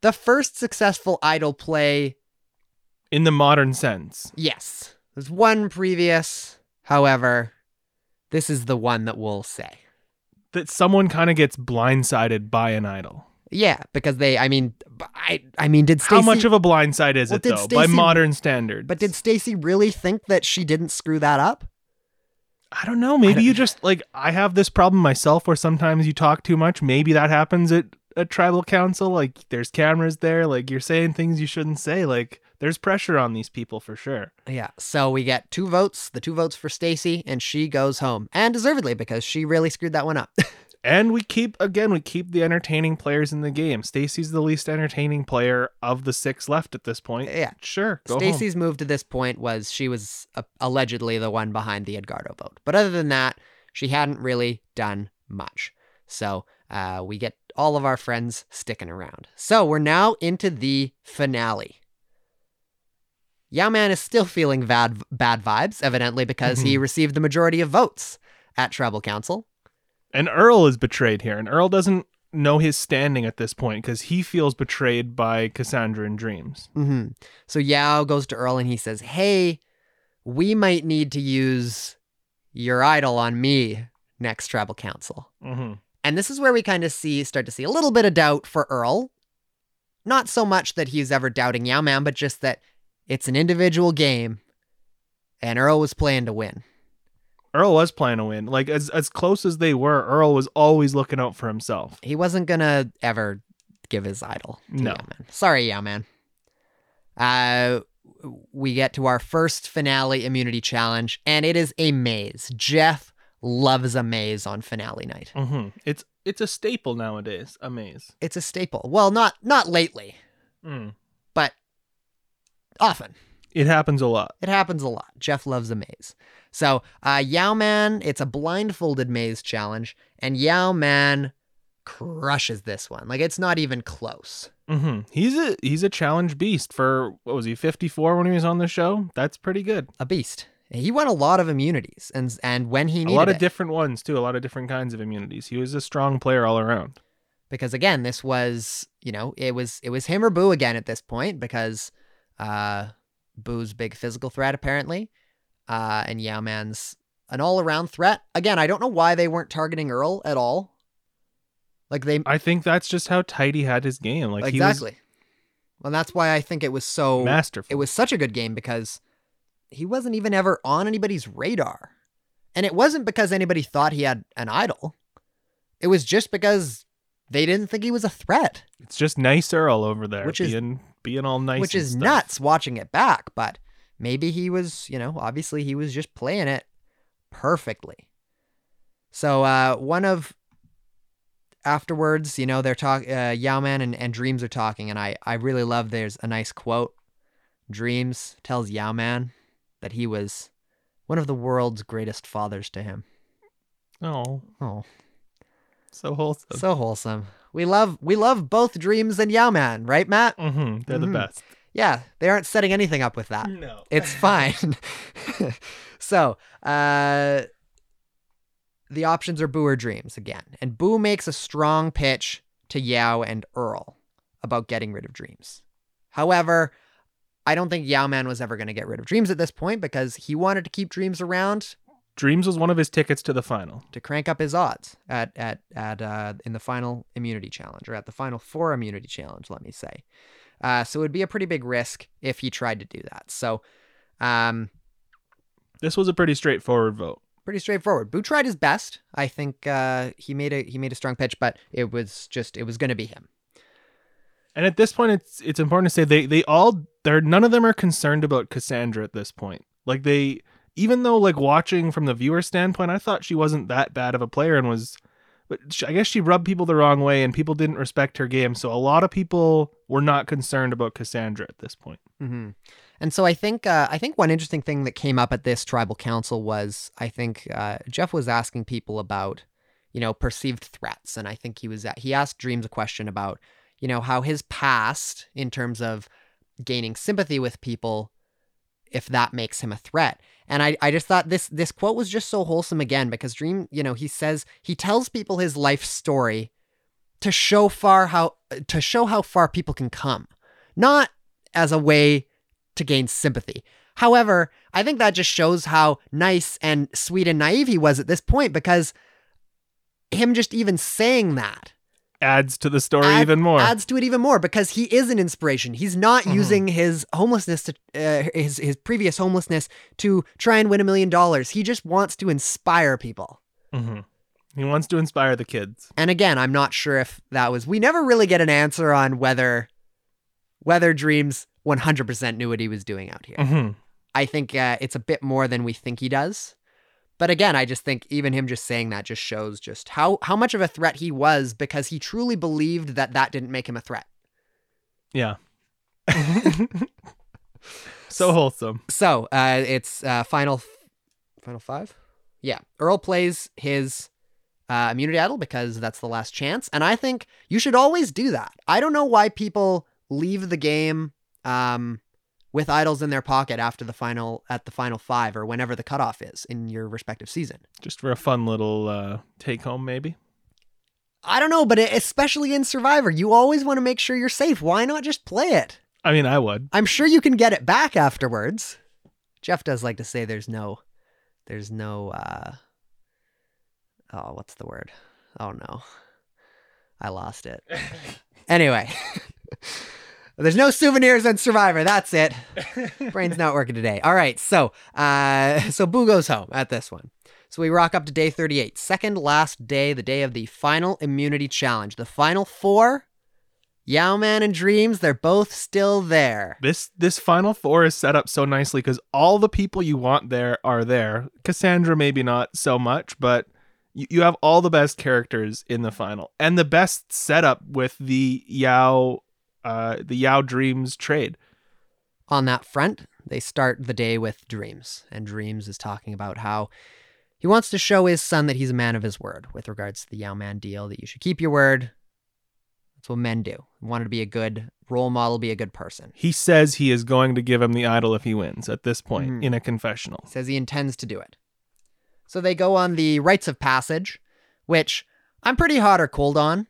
the first successful idol play, In the modern sense. yes. There's one previous, however, this is the one that we'll say. That someone kind of gets blindsided by an idol. Yeah, because they I mean I I mean did Stacy How much of a blindside is Well, it though? by modern standards. But did Stacy really think that she didn't screw that up? I don't know. Maybe don't- you just like I have this problem myself where sometimes you talk too much. Maybe that happens at a tribal council. Like there's cameras there. Like you're saying things you shouldn't say. Like there's pressure on these people for sure. Yeah. So we get two votes, the two votes for Stacy, and she goes home. And deservedly because she really screwed that one up. And we keep again we keep the entertaining players in the game. Stacy's the least entertaining player of the six left at this point. Yeah. Sure. Stacy's move to this point was she was uh, allegedly the one behind the Edgardo vote. But other than that, she hadn't really done much. So uh, we get all of our friends sticking around. So we're now into the finale. Yau-Man is still feeling bad, bad vibes, evidently, because he received the majority of votes at Tribal Council. And Earl is betrayed here, and Earl doesn't know his standing at this point because he feels betrayed by Cassandra in Dreamz. hmm So Yau goes to Earl and he says, Hey, we might need to use your idol on me next tribal council. Mm-hmm. And this is where we kind of see, start to see a little bit of doubt for Earl. Not so much that he's ever doubting Yau-Man, but just that it's an individual game and Earl was playing to win. Earl was playing to win. Like as as close as they were, Earl was always looking out for himself. He wasn't gonna ever give his idol. To No. Yau-Man. Sorry, Man. Uh, we get to our first finale immunity challenge, and it is a maze. Jeff loves a maze on finale night. Mm-hmm. It's it's a staple nowadays. A maze. It's a staple. Well, not not lately, Mm. but often. It happens a lot. It happens a lot. Jeff loves a maze. So, uh, Yau-Man, it's a blindfolded maze challenge, and Yau-Man crushes this one. Like, it's not even close. Mm-hmm. He's a he's a challenge beast for what was he 54 when he was on the show? That's pretty good. A beast. He won a lot of immunities, and and when he needed A lot of it. different ones too. A lot of different kinds of immunities. He was a strong player all around. because again, this was you know it was it was him or Boo again at this point because uh, Boo's big physical threat apparently, uh, and Yau-Man's an all around threat. Again, I don't know why they weren't targeting Earl at all. Like they I think that's just how tight he had his game. Like exactly. Well, that's why I think it was so masterful. it was such a good game because he wasn't even ever on anybody's radar. And it wasn't because anybody thought he had an idol. It was just because they didn't think he was a threat, It's just nice Earl over there, Which is- being being all nice, which is stuff. nuts watching it back. But maybe he was, you know, obviously he was just playing it perfectly. So uh, one of afterwards, you know, they're talking. Uh, Yau-Man and, and Dreamz are talking, and I I really love. There's a nice quote. Dreamz tells Yau-Man that he was one of the world's greatest fathers to him. Oh, Oh, so wholesome. so wholesome. We love we love both Dreamz and Yau-Man, right, Matt? Mm-hmm. They're Mhm. the best. Yeah, they aren't setting anything up with that. No. It's fine. so, uh, the options are Boo or Dreamz again. And Boo makes a strong pitch to Yau and Earl about getting rid of Dreamz. However, I don't think Yau-Man was ever going to get rid of Dreamz at this point because he wanted to keep Dreamz around Dreamz was one of his tickets to the final. to crank up his odds at at at uh, in the final immunity challenge or at the final four immunity challenge. Let me say. Uh, so it would be a pretty big risk if he tried to do that. So, um, This was a pretty straightforward vote. pretty straightforward. Boo tried his best. I think uh, he made a he made a strong pitch, but it was just it was going to be him. And at this point, it's it's important to say they they all they're none of them are concerned about Cassandra at this point. Like they even though like watching from the viewer standpoint, I thought she wasn't that bad of a player and was, but I guess she rubbed people the wrong way and people didn't respect her game. So a lot of people were not concerned about Cassandra at this point. hmm And so I think uh, I think one interesting thing that came up at this tribal council was I think uh, Jeff was asking people about you know perceived threats, and I think he was at, he asked Dreamz a question about you know how his past in terms of gaining sympathy with people if that makes him a threat. And I, I just thought this this quote was just so wholesome again because Dream, you know, he says he tells people his life story to show far how to show how far people can come. Not as a way to gain sympathy. However, I think that just shows how nice and sweet and naive he was at this point because him just even saying that Adds to the story add- even more. Adds to it even more because he is an inspiration. He's not Mhm. using his homelessness to uh, his his previous homelessness to try and win a million dollars. He just wants to inspire people. hmm He wants to inspire the kids. And again, I'm not sure if that was. We never really get an answer on whether whether Dreamz 100% knew what he was doing out here. hmm I think uh, it's a bit more than we think he does. But again, I just think even him just saying that just shows just how how much of a threat he was because he truly believed that that didn't make him a threat. Yeah. so wholesome. So uh, it's uh, final final five. Yeah, Earl plays his uh, immunity idol because that's the last chance, and I think you should always do that. I don't know why people leave the game um, with idols in their pocket after the final at the final five or whenever the cutoff is in your respective season. Just for a fun little uh, take home, maybe. I don't know, but especially in Survivor, you always want to make sure you're safe. Why not just play it? I mean, I would. I'm sure you can get it back afterwards. Jeff does like to say there's no there's no uh oh what's the word? Oh no. I lost it. anyway. there's no souvenirs on Survivor. That's it. Brain's not working today. All right. So uh so Boo goes home at this one. So we rock up to day 38, second last day, the day of the final immunity challenge. The final four Yau-Man and Dreamz, they're both still there. This this final four is set up so nicely because all the people you want there are there. Cassandra maybe not so much, but you, you have all the best characters in the final and the best setup with the Yau, uh, the Yau Dreamz trade. on that front, they start the day with Dreamz, and Dreamz is talking about how he wants to show his son that he's a man of his word with regards to the Yau-Man deal, that you should keep your word. That's what men do. He wanted to be a good role model, be a good person. He says he is going to give him the idol if he wins at this point Mhm. in a confessional. He says he intends to do it. So they go on the rites of passage, which I'm pretty hot or cold on.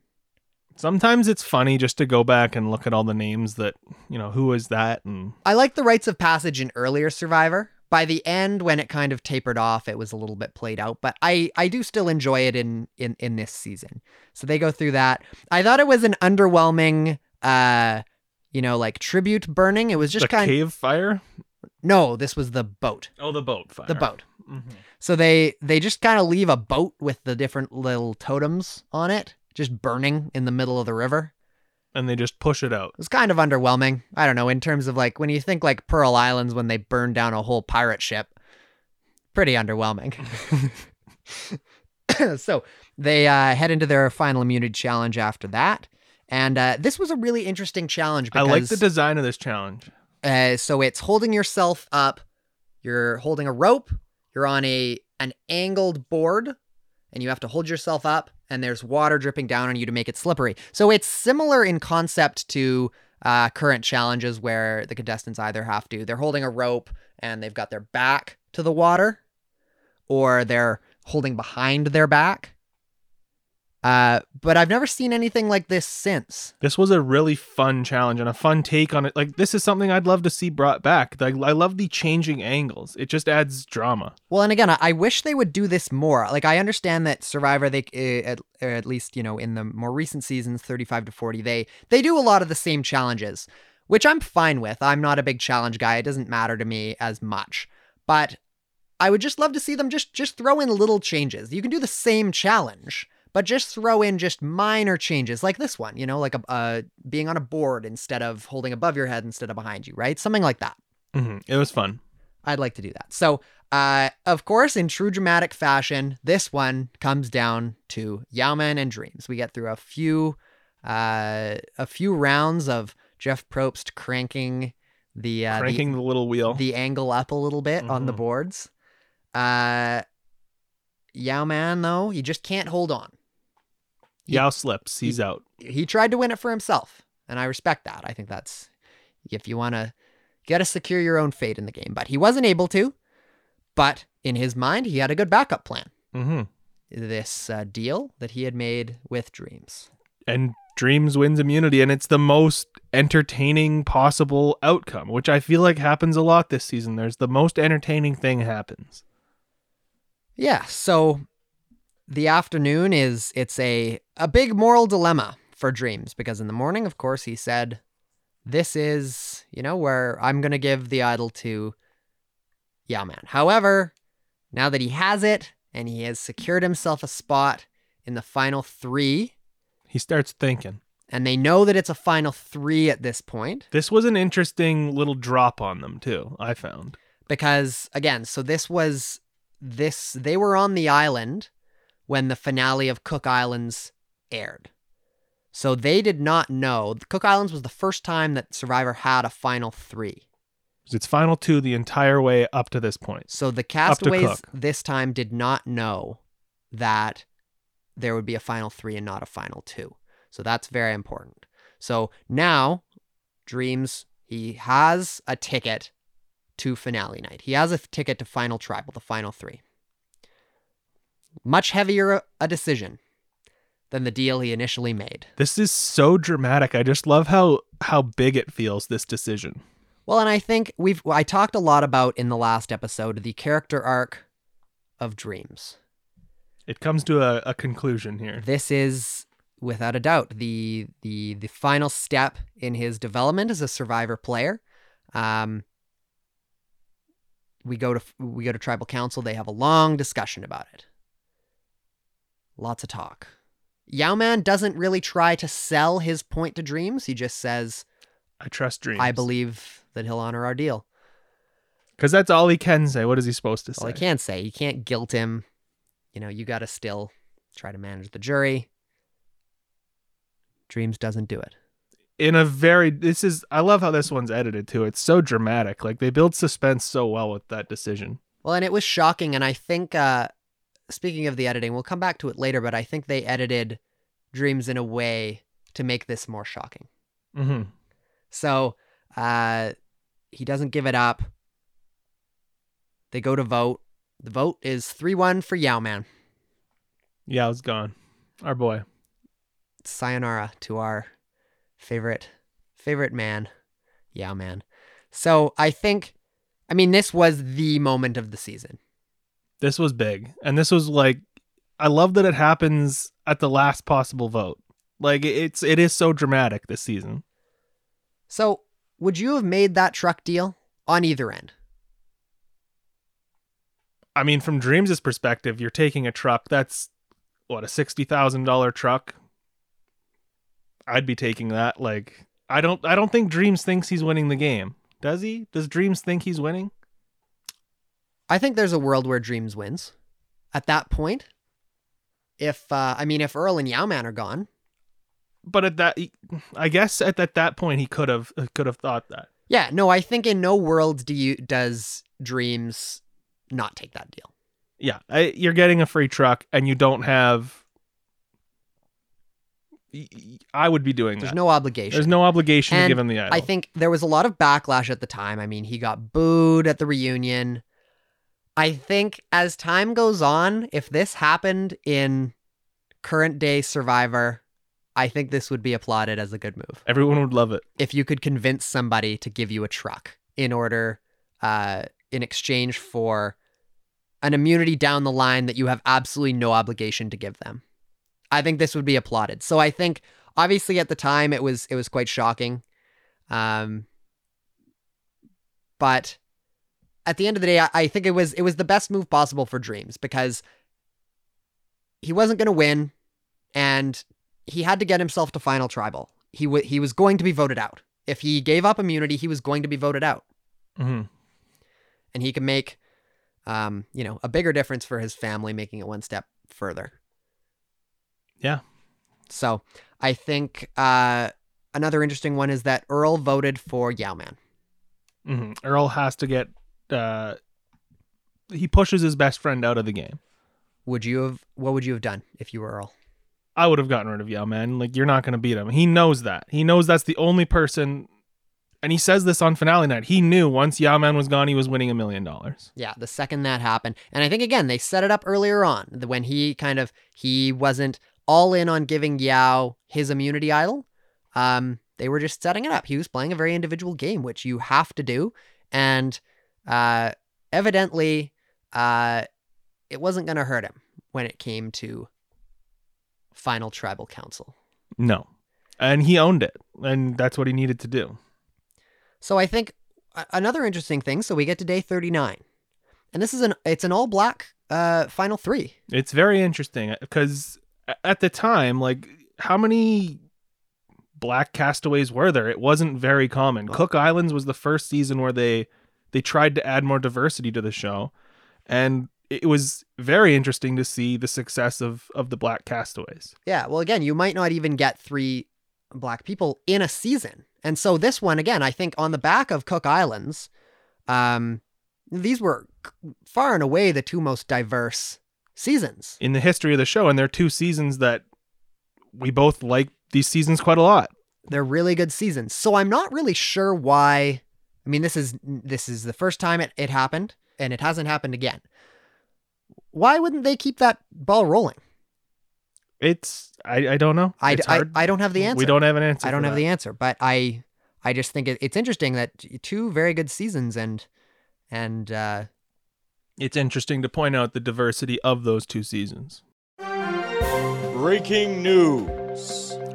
Sometimes it's funny just to go back and look at all the names that, you know, who is that and I like the rites of passage in earlier Survivor. By the end, when it kind of tapered off, it was a little bit played out, but I, I do still enjoy it in, in, in this season. So they go through that. I thought it was an underwhelming, uh, you know, like tribute burning. It was just the kind cave fire. no, this was the boat, Oh, the boat fire. the boat. Mhm. So they they just kind of leave a boat with the different little totems on it, just burning in the middle of the river. And they just push it out. It was kind of underwhelming. I don't know, in terms of like when you think like Pearl Islands when they burn down a whole pirate ship, pretty underwhelming. so they uh, head into their final immunity challenge after that. And uh, this was a really interesting challenge I like the design of this challenge. uh, so it's holding yourself up. You're holding a rope. You're on a an angled board, and you have to hold yourself up. And there's water dripping down on you to make it slippery. So it's similar in concept to uh, current challenges where the contestants either have to they're holding a rope and they've got their back to the water, or they're holding behind their back. Uh, but I've never seen anything like this since. This was a really fun challenge and a fun take on it. Like this is something I'd love to see brought back. Like I love the changing angles. It just adds drama. Well, and again, I, I wish they would do this more. Like, I understand that Survivor, they uh, at, or at least you know in the more recent seasons, thirty-five to forty, they they do a lot of the same challenges, which I'm fine with. I'm not a big challenge guy; it doesn't matter to me as much. But I would just love to see them just just throw in little changes. You can do the same challenge, but just throw in just minor changes, like this one. You know, like a uh, being on a board instead of holding above your head instead of behind you, right? Something like that. hmm It was fun. I'd like to do that. So, uh, of course, in true dramatic fashion, this one comes down to Yau-Man and Dreamz. We get through a few, uh, a few rounds of Jeff Probst cranking the uh, Cranking the, little wheel. the, the angle up a little bit on the Mhm. boards. Uh, Yau-Man though, he just can't hold on. Yau slips. He's out. He tried to win it for himself, and I respect that. I think that's if you want to, get to secure your own fate in the game. But he wasn't able to. But in his mind, he had a good backup plan. hmm This uh, deal that he had made with Dreamz. And Dreamz wins immunity, and it's the most entertaining possible outcome, which I feel like happens a lot this season. There's the most entertaining thing happens. Yeah. So the afternoon is it's a a big moral dilemma for Dreamz because in the morning, of course, he said, "This is you know where I'm gonna give the idol to Yau-Man." However, now that he has it and he has secured himself a spot in the final three, He starts thinking. and they know that it's a final three at this point This was an interesting little drop on them too. I found. because again, so this was this they were on the island when the finale of Cook Islands aired. So they did not know. Cook Islands was the first time that Survivor had a final 3. It's final two the entire way up to this point. So the castaways this time did not know that there would be a final 3 and not a final 2. So that's very important. So now Dreamz he has a ticket to finale night. He has a ticket to final tribal, the final 3. Much heavier a decision than the deal he initially made. This is so dramatic. I just love how how big it feels this decision. Well, and I think we've I talked a lot about in the last episode the character arc of Dreamz. It comes to a, a conclusion here. This is without a doubt the the the final step in his development as a survivor player. Um, we go to we go to tribal council. They have a long discussion about it. Lots of talk. Yau-Man doesn't really try to sell his point to Dreamz. He just says, I trust Dreamz. "I believe that he'll honor our deal." because that's all he can say. What is he supposed to say? Well, I can't say. You can't guilt him. You know, you got to still try to manage the jury. Dreamz doesn't do it. in a very this is I love how this one's edited too. It's so dramatic. Like they build suspense so well with that decision. Well, and it was shocking. And I think, uh, speaking of the editing, we'll come back to it later, but I think they edited Dreamz in a way to make this more shocking. hmm So uh, he doesn't give it up. They go to vote. The vote is 3 1 for Yau-Man. Was gone. Our boy. Sayonara to our favorite, favorite man, Yau-Man. So I think, I mean, this was the moment of the season. This was big. And this was like I love that it happens at the last possible vote. Like it's it is so dramatic this season. So would you have made that truck deal on either end? I mean, from Dreamz' perspective, you're taking a truck that's what a sixty thousand dollar truck. I'd be taking that. Like, I don't, I don't think Dreamz thinks he's winning the game. Does he? Does Dreamz think he's winning? I think there's a world where Dreamz wins. At that point, if uh, I mean, if Earl and Yau-Man are gone, But at that, I guess at that that point, he could have could have thought that. yeah, no, I think in no world do you does Dreamz not take that deal. Yeah, I, you're getting a free truck, and you don't have. I would be doing There's that. no obligation. There's no obligation to give him the idol. I think there was a lot of backlash at the time. I mean, he got booed at the reunion. I think as time goes on, if this happened in current day Survivor, I think this would be applauded as a good move. everyone would love it. If you could convince somebody to give you a truck in order, uh, in exchange for an immunity down the line that you have absolutely no obligation to give them. I think this would be applauded. So I think obviously at the time it was it was quite shocking. Um but at the end of the day I, I think it was it was the best move possible for Dreamz because he wasn't going to win and he had to get himself to final tribal. He w- he was going to be voted out. If he gave up immunity, he was going to be voted out hmm and he can make um, you know, a bigger difference for his family making it one step further. Yeah. So I think uh, another interesting one is that Earl voted for Yau-Man. hmm Earl has to get. Uh He pushes his best friend out of the game. Would you have? What would you have done if you were Earl? I would have gotten rid of Yau-Man. Like you're not going to beat him. He knows that. He knows that's the only person. And he says this on finale night. He knew once Yau-Man was gone, he was winning a million dollars. Yeah, the second that happened, and I think again they set it up earlier on when he kind of he wasn't all in on giving Yau his immunity idol. Um, they were just setting it up. He was playing a very individual game, which you have to do, and uh, evidently, uh, it wasn't going to hurt him when it came to final tribal council. No, and he owned it, and that's what he needed to do. So I think another interesting thing. So we get to day thirty nine, and this is an it's an all black uh, final three. It's very interesting because at the time, like how many black castaways were there? It wasn't very common. Cook Islands was the first season where they they tried to add more diversity to the show, and it was very interesting to see the success of of the black castaways. Yeah, well, again, you might not even get three black people in a season. And so this one, again, I think on the back of Cook Islands, um, these were far and away the two most diverse seasons. in the history of the show, and they're two seasons that we both like these seasons quite a lot. They're really good seasons. So I'm not really sure why. I mean, this is this is the first time it, it happened, and it hasn't happened again. Why wouldn't they keep that ball rolling? It's I, I don't know. I, I. I don't have the answer. We don't have an answer. I don't have that. the answer, but I I just think it, it's interesting that two very good seasons and and uh, It's interesting to point out the diversity of those two seasons. Breaking news.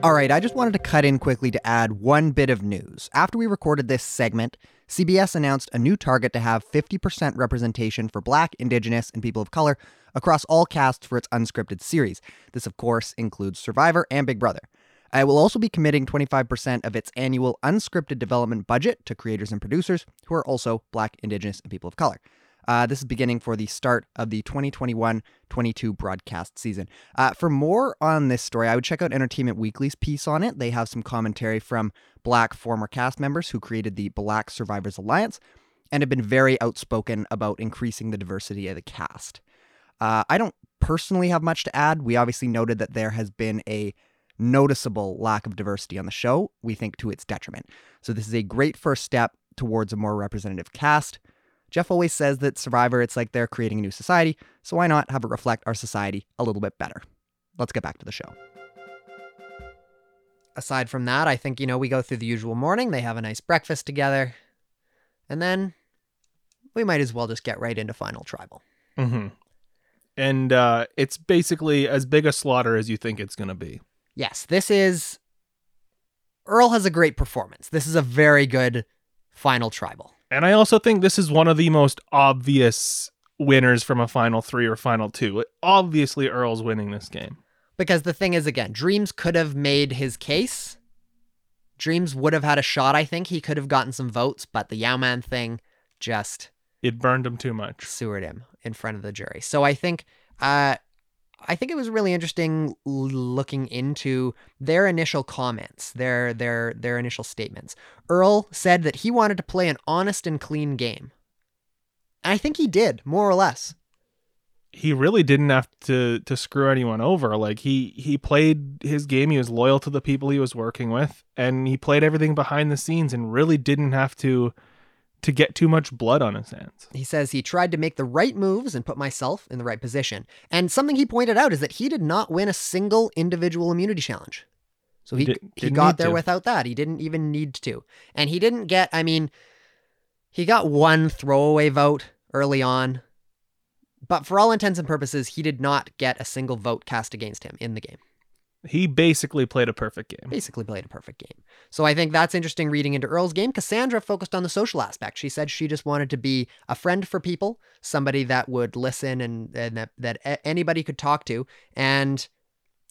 All right. I just wanted to cut in quickly to add one bit of news. After we recorded this segment, CBS announced a new target to have 50% representation for Black, Indigenous, and people of color across all casts for its unscripted series. This, of course, includes Survivor and Big Brother. I will also be committing 25% of its annual unscripted development budget to creators and producers who are also Black, Indigenous, and people of color. Uh, this is beginning for the start of the 2021-22 broadcast season. Uh, for more on this story, I would check out Entertainment Weekly's piece on it. They have some commentary from Black former cast members who created the Black Survivors Alliance and have been very outspoken about increasing the diversity of the cast. Uh, I don't personally have much to add. We obviously noted that there has been a noticeable lack of diversity on the show, we think to its detriment. So, this is a great first step towards a more representative cast. Jeff always says that Survivor, it's like they're creating a new society, so why not have it reflect our society a little bit better? Let's get back to the show. Aside from that, I think, you know, we go through the usual morning. They have a nice breakfast together. And then we might as well just get right into Final Tribal. Mm-hmm. And uh, it's basically as big a slaughter as you think it's going to be. Yes, this is. Earl has a great performance. This is a very good Final Tribal. And I also think this is one of the most obvious winners from a final three or final two. Obviously, Earl's winning this game. Because the thing is, again, Dreamz could have made his case. Dreamz would have had a shot, I think. He could have gotten some votes, but the Yau-Man thing just It burned him too much. sewered him in front of the jury. So I think uh I think it was really interesting looking into their initial comments, their their their initial statements. Earl said that he wanted to play an honest and clean game. And I think he did, more or less. He really didn't have to to screw anyone over. Like he he played his game. He was loyal to the people he was working with, and he played everything behind the scenes, and really didn't have to to get too much blood on his hands. He says he tried to make the right moves and put myself in the right position. And something he pointed out is that he did not win a single individual immunity challenge. So he Did- he didn't got there to. without that. He didn't even need to. And he didn't get I mean he got one throwaway vote early on. But for all intents and purposes, he did not get a single vote cast against him in the game. He basically played a perfect game. Basically played a perfect game. So I think that's interesting reading into Earl's game. Cassandra focused on the social aspect. She said she just wanted to be a friend for people, somebody that would listen and, and that, that anybody could talk to. And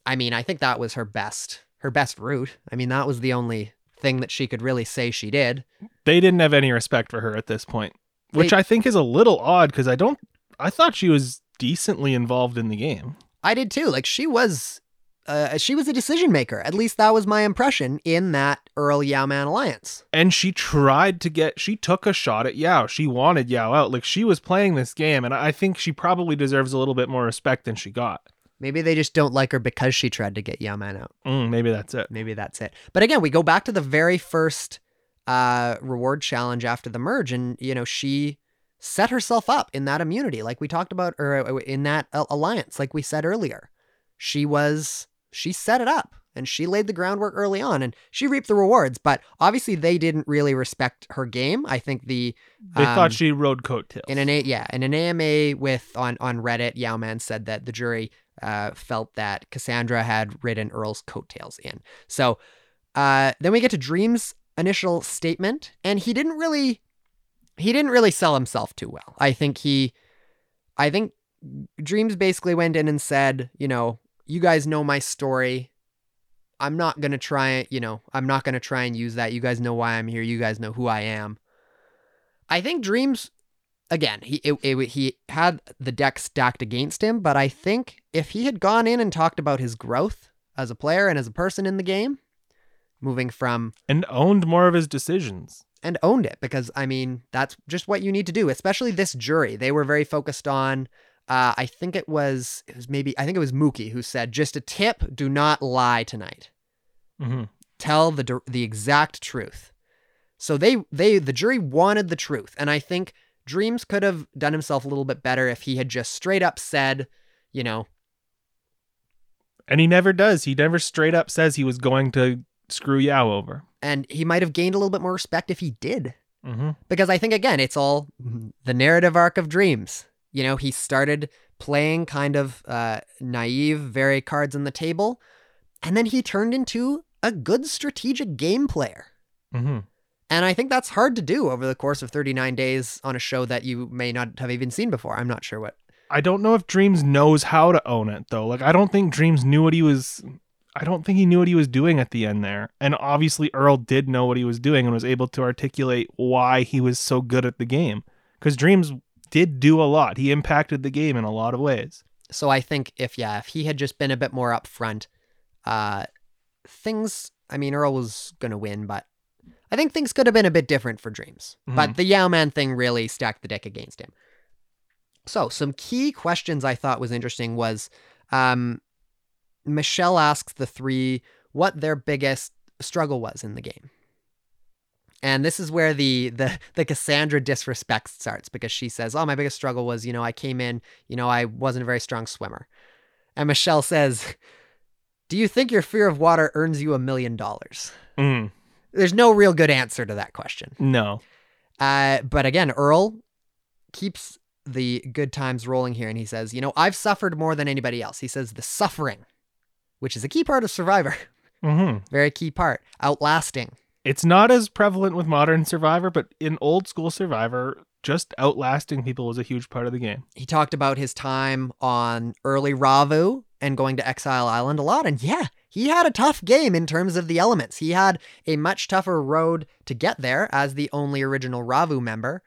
I mean, I think that was her best her best route. I mean, that was the only thing that she could really say she did. They didn't have any respect for her at this point, which They- I think is a little odd because I don't. I thought she was decently involved in the game. I did too. Like she was uh, she was a decision maker. At least that was my impression in that Earl Yau-Man alliance. and she tried to get she took a shot at Yau. She wanted Yau out. Like she was playing this game and I think she probably deserves a little bit more respect than she got. Maybe they just don't like her because she tried to get Yau-Man out. Mm, maybe that's it. Maybe that's it. But again, we go back to the very first uh, reward challenge after the merge, and you know she set herself up in that immunity, like we talked about, or uh, in that uh, alliance, like we said earlier. She was she set it up, and she laid the groundwork early on, and she reaped the rewards. But obviously, they didn't really respect her game. I think the They um, thought she rode coattails. in an A, yeah, in an AMA with on on Reddit, Yau-Man said that the jury uh, felt that Cassandra had ridden Earl's coattails in. So uh, then we get to Dream's initial statement, and he didn't really he didn't really sell himself too well. I think he, I think Dreams basically went in and said, you know, you guys know my story. I'm not gonna try, you know, I'm not gonna try and use that. You guys know why I'm here. You guys know who I am. I think Dreamz again, he it, it, he had the deck stacked against him, but I think if he had gone in and talked about his growth as a player and as a person in the game, moving from and owned more of his decisions. and owned it because I mean that's just what you need to do. Especially this jury, they were very focused on. Uh, I think it was it was maybe I think it was Mookie who said just a tip: do not lie tonight. hmm Tell the the exact truth. So they they the jury wanted the truth, and I think Dreamz could have done himself a little bit better if he had just straight up said, you know, And he never does. He never straight up says he was going to screw Yau over. and he might have gained a little bit more respect if he did. hmm because I think again it's all the narrative arc of Dreamz. You know, he started playing kind of uh, naive, very cards on the table, and then he turned into a good strategic game player. hmm And I think that's hard to do over the course of 39 days on a show that you may not have even seen before. I'm not sure what. I don't know if Dreamz knows how to own it though. Like I don't think Dreamz knew what he was I don't think he knew what he was doing at the end there. And obviously Earl did know what he was doing and was able to articulate why he was so good at the game. Cuz Dreamz did do a lot. He impacted the game in a lot of ways. So I think if yeah, if he had just been a bit more upfront, uh, things. I mean, Earl was gonna win, but I think things could have been a bit different for Dreamz. But the Yau-Man thing really stacked the deck against him. So some key questions I thought was interesting was, um, Michelle asks the three what their biggest struggle was in the game. And this is where the the the Cassandra disrespect starts because she says, "Oh, my biggest struggle was, you know, I came in, you know, I wasn't a very strong swimmer." And Michelle says, "Do you think your fear of water earns you a million dollars?" Mm, There's no real good answer to that question. no. Uh, but again, Earl keeps the good times rolling here, and he says, "You know, I've suffered more than anybody else." He says, "The suffering, which is a key part of Survivor, hmm very key part, outlasting." It's not as prevalent with modern Survivor, but in old school Survivor, just outlasting people was a huge part of the game. he talked about his time on early Ravu and going to Exile Island a lot. And yeah, he had a tough game in terms of the elements. He had a much tougher road to get there as the only original Ravu member.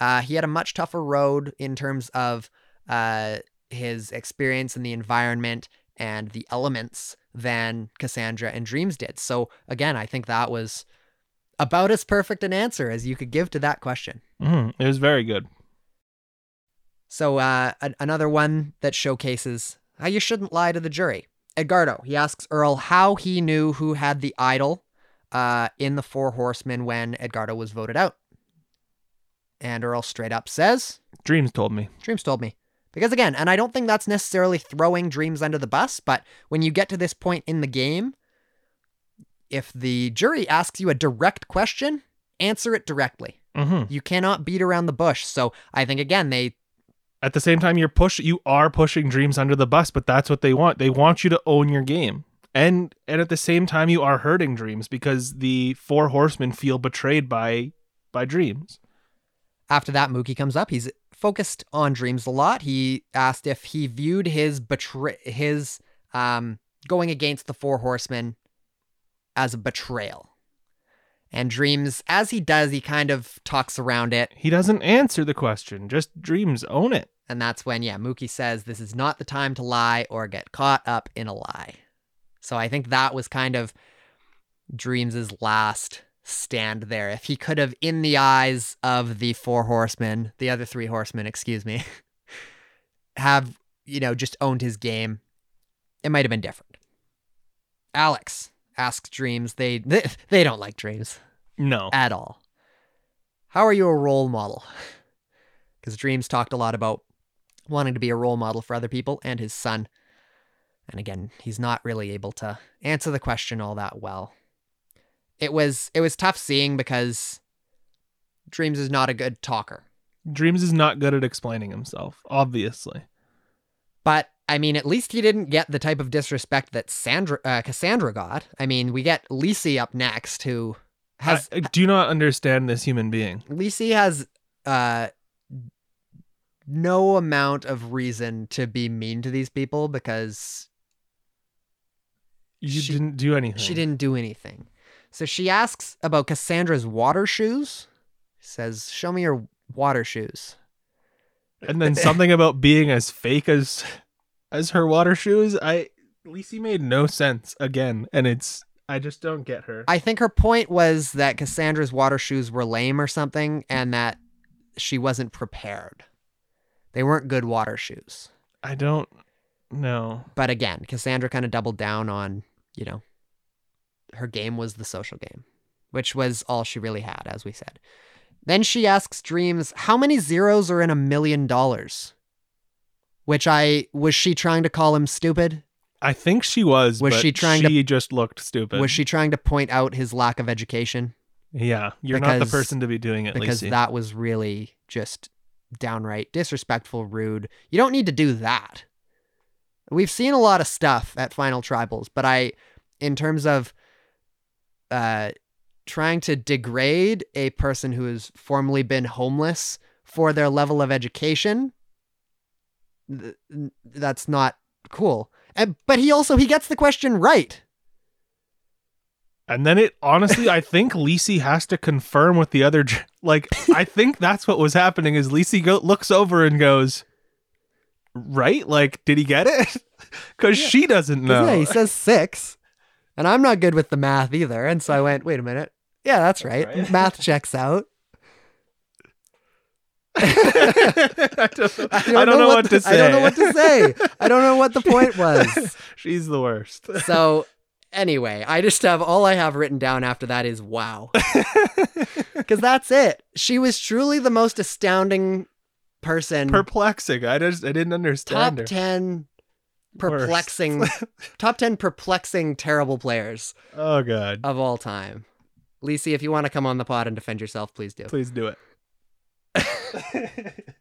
Uh, he had a much tougher road in terms of uh, his experience in the environment and the elements than Cassandra and Dreamz did. So again, I think that was about as perfect an answer as you could give to that question. hmm It was very good. So uh, an- another one that showcases how you shouldn't lie to the jury. Edgardo, he asks Earl how he knew who had the idol uh, in the Four Horsemen when Edgardo was voted out. And Earl straight up says, Dreamz told me. Dreamz told me. Because again, and I don't think that's necessarily throwing Dreamz under the bus, but when you get to this point in the game, if the jury asks you a direct question, answer it directly. hmm You cannot beat around the bush. So I think again, they At the same time, you're push you are pushing Dreamz under the bus, but that's what they want. They want you to own your game. And and at the same time, you are hurting Dreamz because the four horsemen feel betrayed by by Dreamz. after that, Mookie comes up. He's focused on Dreamz a lot. He asked if he viewed his betray his um going against the four horsemen as a betrayal. And Dreamz, as he does, he kind of talks around it. He doesn't answer the question. Just Dreamz own it. And that's when, yeah, Mookie says this is not the time to lie or get caught up in a lie. So I think that was kind of Dreamz's last stand there. If he could have, in the eyes of the four horsemen, the other three horsemen, excuse me, have, you know, just owned his game, it might have been different. Alex asks Dreamz. They, they, they don't like Dreamz No. at all. How are you a role model? Because Dreamz talked a lot about wanting to be a role model for other people and his son. And again, he's not really able to answer the question all that well. It was it was tough seeing because Dreamz is not a good talker. Dreamz is not good at explaining himself, obviously. But I mean, at least he didn't get the type of disrespect that Sandra uh, Cassandra got. I mean, we get Lisi up next, who has I, I do not understand this human being. Lisi has uh no amount of reason to be mean to these people because You She- didn't do anything. she didn't do anything. So she asks about Cassandra's water shoes. Says, "Show me your water shoes." And then something about being as fake as as her water shoes. I Lisi made no sense again, and it's I just don't get her. I think her point was that Cassandra's water shoes were lame or something and that she wasn't prepared. They weren't good water shoes. I don't know. But again, Cassandra kind of doubled down on, you know, her game was the social game, which was all she really had, as we said. Then she asks Dreamz, how many zeros are in a million dollars? Which I was she trying to call him stupid? I think she was. Was but she trying to- She just looked stupid. Was she trying to point out his lack of education? Yeah, you're not the person to be doing it, Because Lisi. that was really just downright disrespectful, rude. You don't need to do that. We've seen a lot of stuff at Final Tribals, but I, in terms of uh, trying to degrade a person who has formerly been homeless for their level of education, th- that's not cool. And, but he also he gets the question right. And then it honestly, I think Lisi has to confirm with the other. Like, I think that's what was happening. Is Lisi go, looks over and goes, "Right? Like, did he get it? Because she doesn't know." Yeah, he says six. And I'm not good with the math either. And so I went, wait a minute. Yeah, that's right. right. Math checks out. I don't know, I don't know what to say. I don't know what to say. I don't know what the point was. She's the worst. So anyway, I just have all I have written down after that is wow. Because that's it. She was truly the most astounding person. Perplexing. I just I didn't top understand her. 10 perplexing top 10 perplexing terrible players Oh god. of all time. Lisi, if you want to come on the pod and defend yourself, please do. Please do it.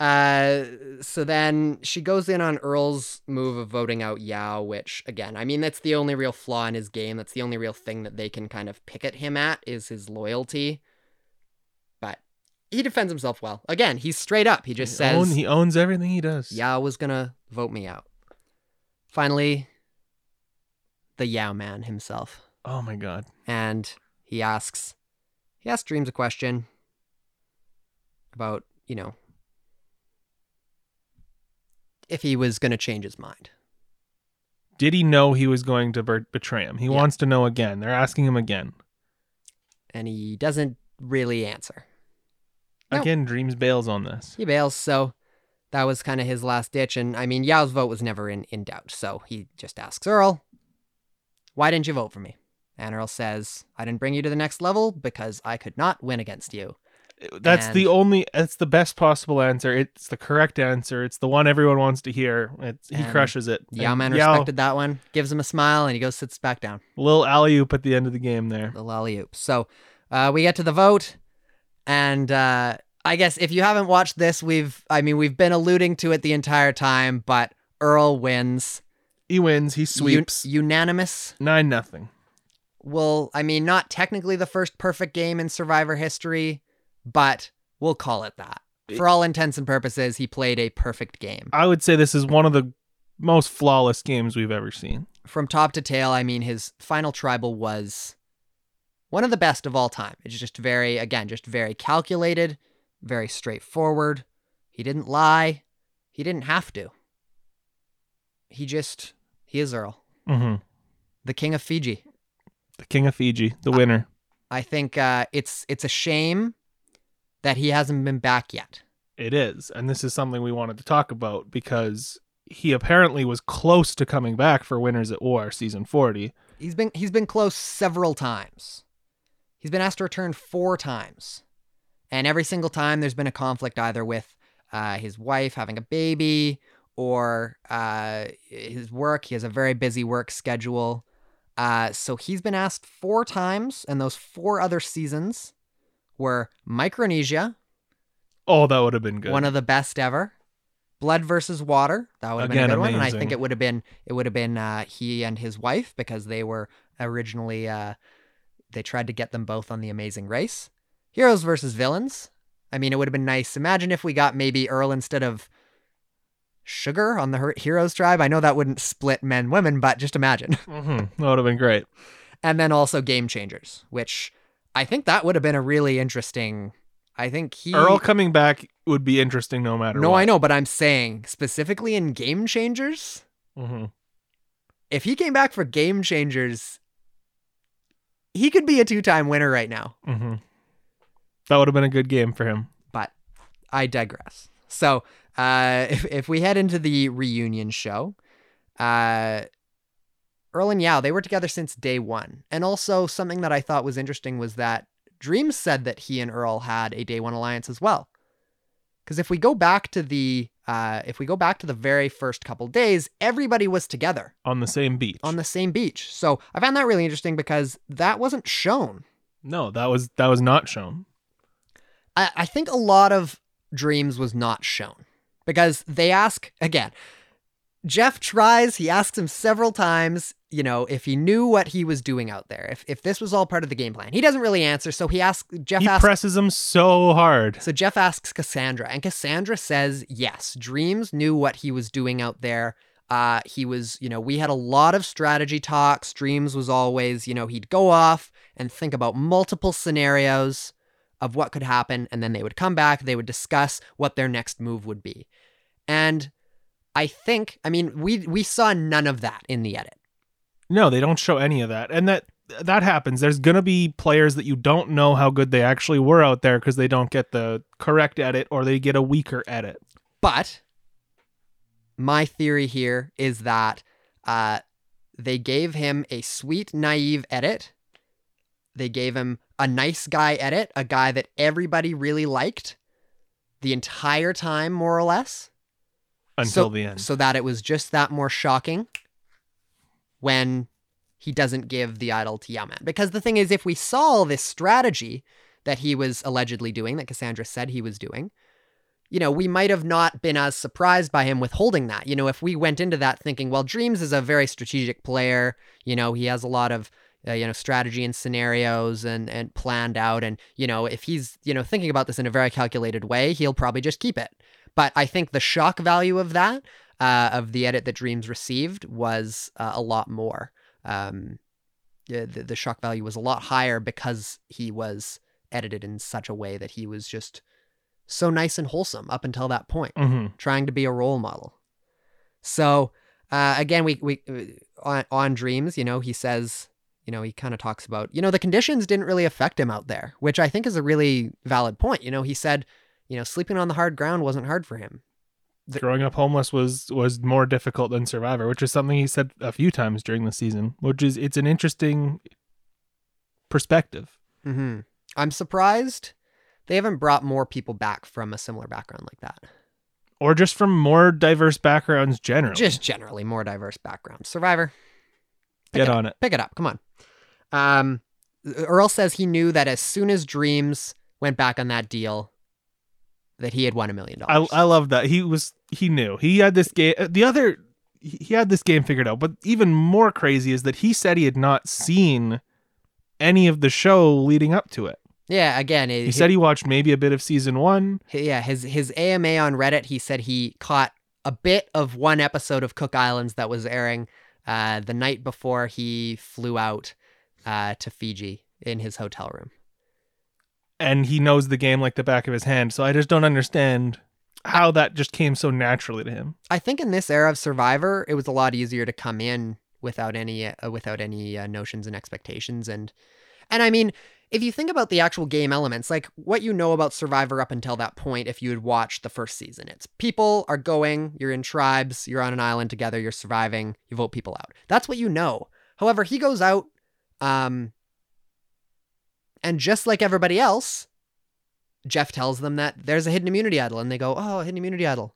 Uh, so then she goes in on Earl's move of voting out Yau, which again, I mean, that's the only real flaw in his game. That's the only real thing that they can kind of pick at him at is his loyalty. But he defends himself well. Again, he's straight up. He just he, says own- he owns everything he does. Yau was gonna vote me out. Finally, the Yau-Man himself, Oh my god. and he asks, he asks Dreamz a question about you know if he was gonna change his mind. Did he know he was going to betray him? He Yeah. wants to know again. They're asking him again. and he doesn't really answer. No. Again, Dreamz bails on this. He bails, so that was kind of his last ditch. And I mean, Yau's vote was never in, in doubt, so he just asks Earl, Why didn't you vote for me? And Earl says, I didn't bring you to the next level because I could not win against you. That's And- the only. It's the best possible answer. It's the correct answer. It's the one everyone wants to hear. It's, he crushes it. Yao man Yau, respected that one, gives him a smile, and he goes sits back down. Little alley oop at the end of the game there. The alley oop. So uh, we get to the vote, and uh, I guess if you haven't watched this, we've I mean we've been alluding to it the entire time, but Earl wins. He wins. He sweeps unanimous. nine nothing. Well, I mean, not technically the first perfect game in Survivor history, but we'll call it that. For all intents and purposes, he played a perfect game. I would say this is one of the most flawless games we've ever seen. From top to tail, I mean, his final tribal was one of the best of all time. It's just very, again, just very calculated, very straightforward. He didn't lie. He didn't have to. He just, he is Earl, hmm the king of Fiji. The king of Fiji, the winner. I think uh, it's it's a shame that he hasn't been back yet. It is, and this is something we wanted to talk about because he apparently was close to coming back for Winners at War season forty. He's been he's been close several times. He's been asked to return four times, and every single time there's been a conflict either with uh, his wife having a baby or uh, his work. He has a very busy work schedule, uh, so he's been asked four times, and those four other seasons were Micronesia, Oh, that would have been good. one of the best ever. Blood versus Water. That would have been Again, a good one, and I think it would have been it would have been uh, he and his wife because they were originally uh, they tried to get them both on the Amazing Race. Heroes versus Villains. I mean, it would have been nice. Imagine if we got maybe Earl instead of Sugar on the Heroes tribe. I know that wouldn't split men women, but just imagine. hmm That would have been great. and then also Game Changers, which I think that would have been a really interesting. I think he Earl coming back would be interesting no matter No, what. I know, but I'm saying specifically in Game Changers, hmm if he came back for Game Changers, he could be a two-time winner right now. hmm That would have been a good game for him. But I digress. So, uh, if if we head into the reunion show, uh, Earl and Yau they were together since day one, and also something that I thought was interesting was that Dreamz said that he and Earl had a day one alliance as well. Because if we go back to the uh, if we go back to the very first couple days, everybody was together. on the same beach. on the same beach. So I found that really interesting because that wasn't shown. no, that was that was not shown. I, I think a lot of Dreamz was not shown because they ask again. Jeff tries, he asks him several times, you know, if he knew what he was doing out there, if, if this was all part of the game plan. He doesn't really answer, so he asks Jeff he asks presses him so hard. So Jeff asks Cassandra, and Cassandra says yes. Dreamz knew what he was doing out there. Uh, he was, you know, we had a lot of strategy talks. Dreamz was always, you know, he'd go off and think about multiple scenarios of what could happen, and then they would come back. They would discuss what their next move would be. And I think, I mean, we we saw none of that in the edit. No, they don't show any of that. And that that happens. There's going to be players that you don't know how good they actually were out there because they don't get the correct edit or they get a weaker edit. But my theory here is that uh, they gave him a sweet, naive edit. They gave him a nice guy edit, a guy that everybody really liked the entire time, more or less. Until so, the end. So that it was just that more shocking when he doesn't give the idol to Yau-Man. Because the thing is, if we saw this strategy that he was allegedly doing, that Cassandra said he was doing, you know, we might have not been as surprised by him withholding that. You know, if we went into that thinking, well, Dreamz is a very strategic player, you know, he has a lot of uh, you know strategy and scenarios and and planned out and you know if he's you know thinking about this in a very calculated way he'll probably just keep it but i think the shock value of that uh, of the edit that Dreamz received was uh, a lot more um, the, the shock value was a lot higher because he was edited in such a way that he was just so nice and wholesome up until that point, Mhm. trying to be a role model. So uh, again, we we uh, on, on Dreamz, you know, he says, you know, he kind of talks about, you know, the conditions didn't really affect him out there, which I think is a really valid point. You know, he said, you know, sleeping on the hard ground wasn't hard for him. The- Growing up homeless was was more difficult than Survivor, which is something he said a few times during the season. Which is it's an interesting perspective. hmm I'm surprised they haven't brought more people back from a similar background like that. Or just from more diverse backgrounds generally. Just generally more diverse backgrounds. Survivor, pick get it on it. pick it up. Come on. Um, Earl says he knew that as soon as Dreamz went back on that deal, that he had won a million dollars. I love that. He was he knew. He had this game the other he he had this game figured out. But even more crazy is that he said he had not seen any of the show leading up to it. Yeah, again, it, He said he watched maybe a bit of season 1. yeah, his his AMA on Reddit, he said he caught a bit of one episode of Cook Islands that was airing uh, the night before he flew out uh, to Fiji in his hotel room. And he knows the game like the back of his hand. So I just don't understand how that just came so naturally to him. I think in this era of Survivor, it was a lot easier to come in without any uh, without any uh, notions and expectations, and and I mean, if you think about the actual game elements, like what you know about Survivor up until that point, if you had watched the first season, it's people are going, you're in tribes, you're on an island together, you're surviving, you vote people out. That's what you know. However, he goes out, um, and just like everybody else, Jeff tells them that there's a hidden immunity idol, and they go, "Oh, hidden immunity idol."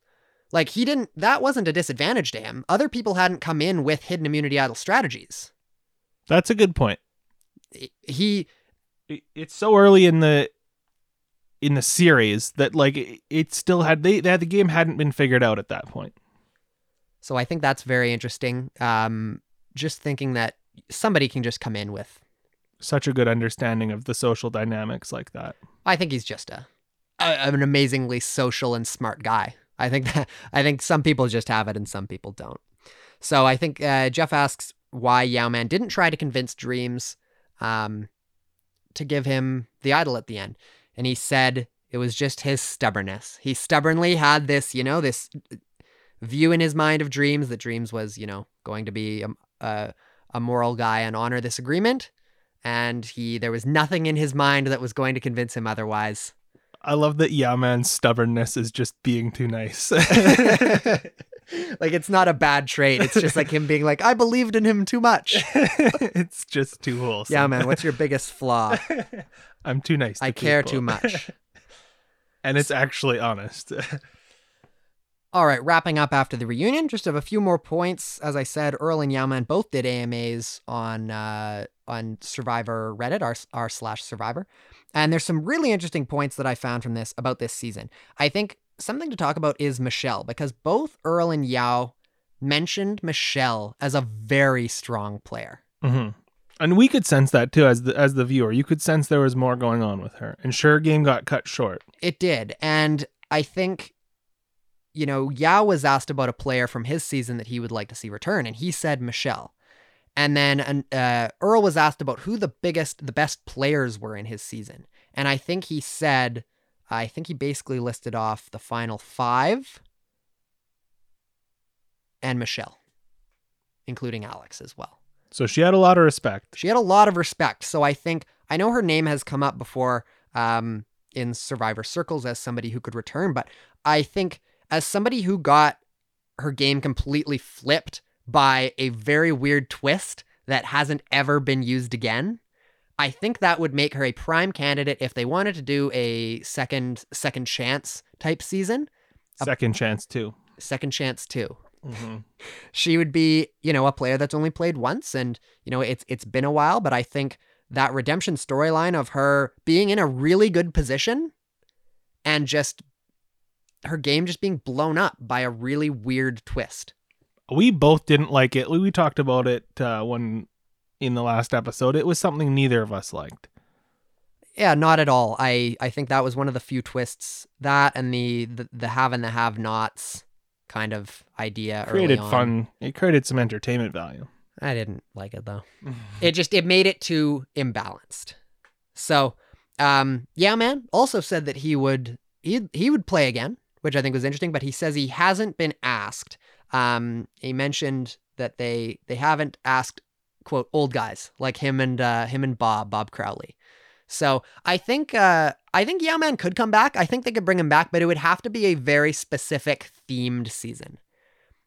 Like he didn't. That wasn't a disadvantage to him. Other people hadn't come in with hidden immunity idol strategies. That's a good point. He. It's so early in the in the series that like it- still had they, they had the game hadn't been figured out at that point. So I think that's very interesting. Um, just thinking that somebody can just come in with. Such a good understanding of the social dynamics like that. I think he's just a, a an amazingly social and smart guy. I think that I think some people just have it and some people don't. So I think uh, Jeff asks why Yau-Man didn't try to convince Dreamz um, to give him the idol at the end, and he said it was just his stubbornness. He stubbornly had this, you know, this view in his mind of Dreamz that Dreamz was, you know, going to be a, a, a moral guy and honor this agreement. And he, there was nothing in his mind that was going to convince him otherwise. I love that Yau-Man's stubbornness is just being too nice. like it's not a bad trait. It's just like him being like, I believed in him too much. it's just too wholesome. Yeah, man. What's your biggest flaw? I'm too nice. To I care too much. and it's actually honest. All right, wrapping up after the reunion, just have a few more points. As I said, Earl and Yau-Man both did AMAs on uh, on Survivor Reddit, r r slash Survivor, and there's some really interesting points that I found from this about this season. I think something to talk about is Michelle because both Earl and Yau mentioned Michelle as a very strong player. Mm-hmm. And we could sense that too as the as the viewer. You could sense there was more going on with her. And sure, game got cut short. It did, and I think you know, Yau was asked about a player from his season that he would like to see return, and he said Michelle. And then uh, Earl was asked about who the biggest, the best players were in his season. And I think he said, I think he basically listed off the final five and Michelle, including Alex as well. So she had a lot of respect. She had a lot of respect. So I think, I know her name has come up before um, in survivor circles as somebody who could return, but I think as somebody who got her game completely flipped by a very weird twist that hasn't ever been used again, I think that would make her a prime candidate if they wanted to do a second second chance type season. Second chance too. Second chance too. Mm-hmm. She would be, you know, a player that's only played once and, you know, it's it's been a while, but I think that redemption storyline of her being in a really good position and just her game just being blown up by a really weird twist. We both didn't like it. We talked about it uh, when in the last episode. It was something neither of us liked. Yeah, not at all. I I think that was one of the few twists that and the the, the have and the have nots kind of idea created fun. It created some entertainment value. I didn't like it though. it just it made it too imbalanced. So, um, Yau-Man also said that he would he he would play again, which I think was interesting. But he says he hasn't been asked. Um, he mentioned that they they haven't asked quote old guys like him and uh, him and Bob Bob Crowley. So I think uh, I think Yau-Man could come back. I think they could bring him back, but it would have to be a very specific themed season.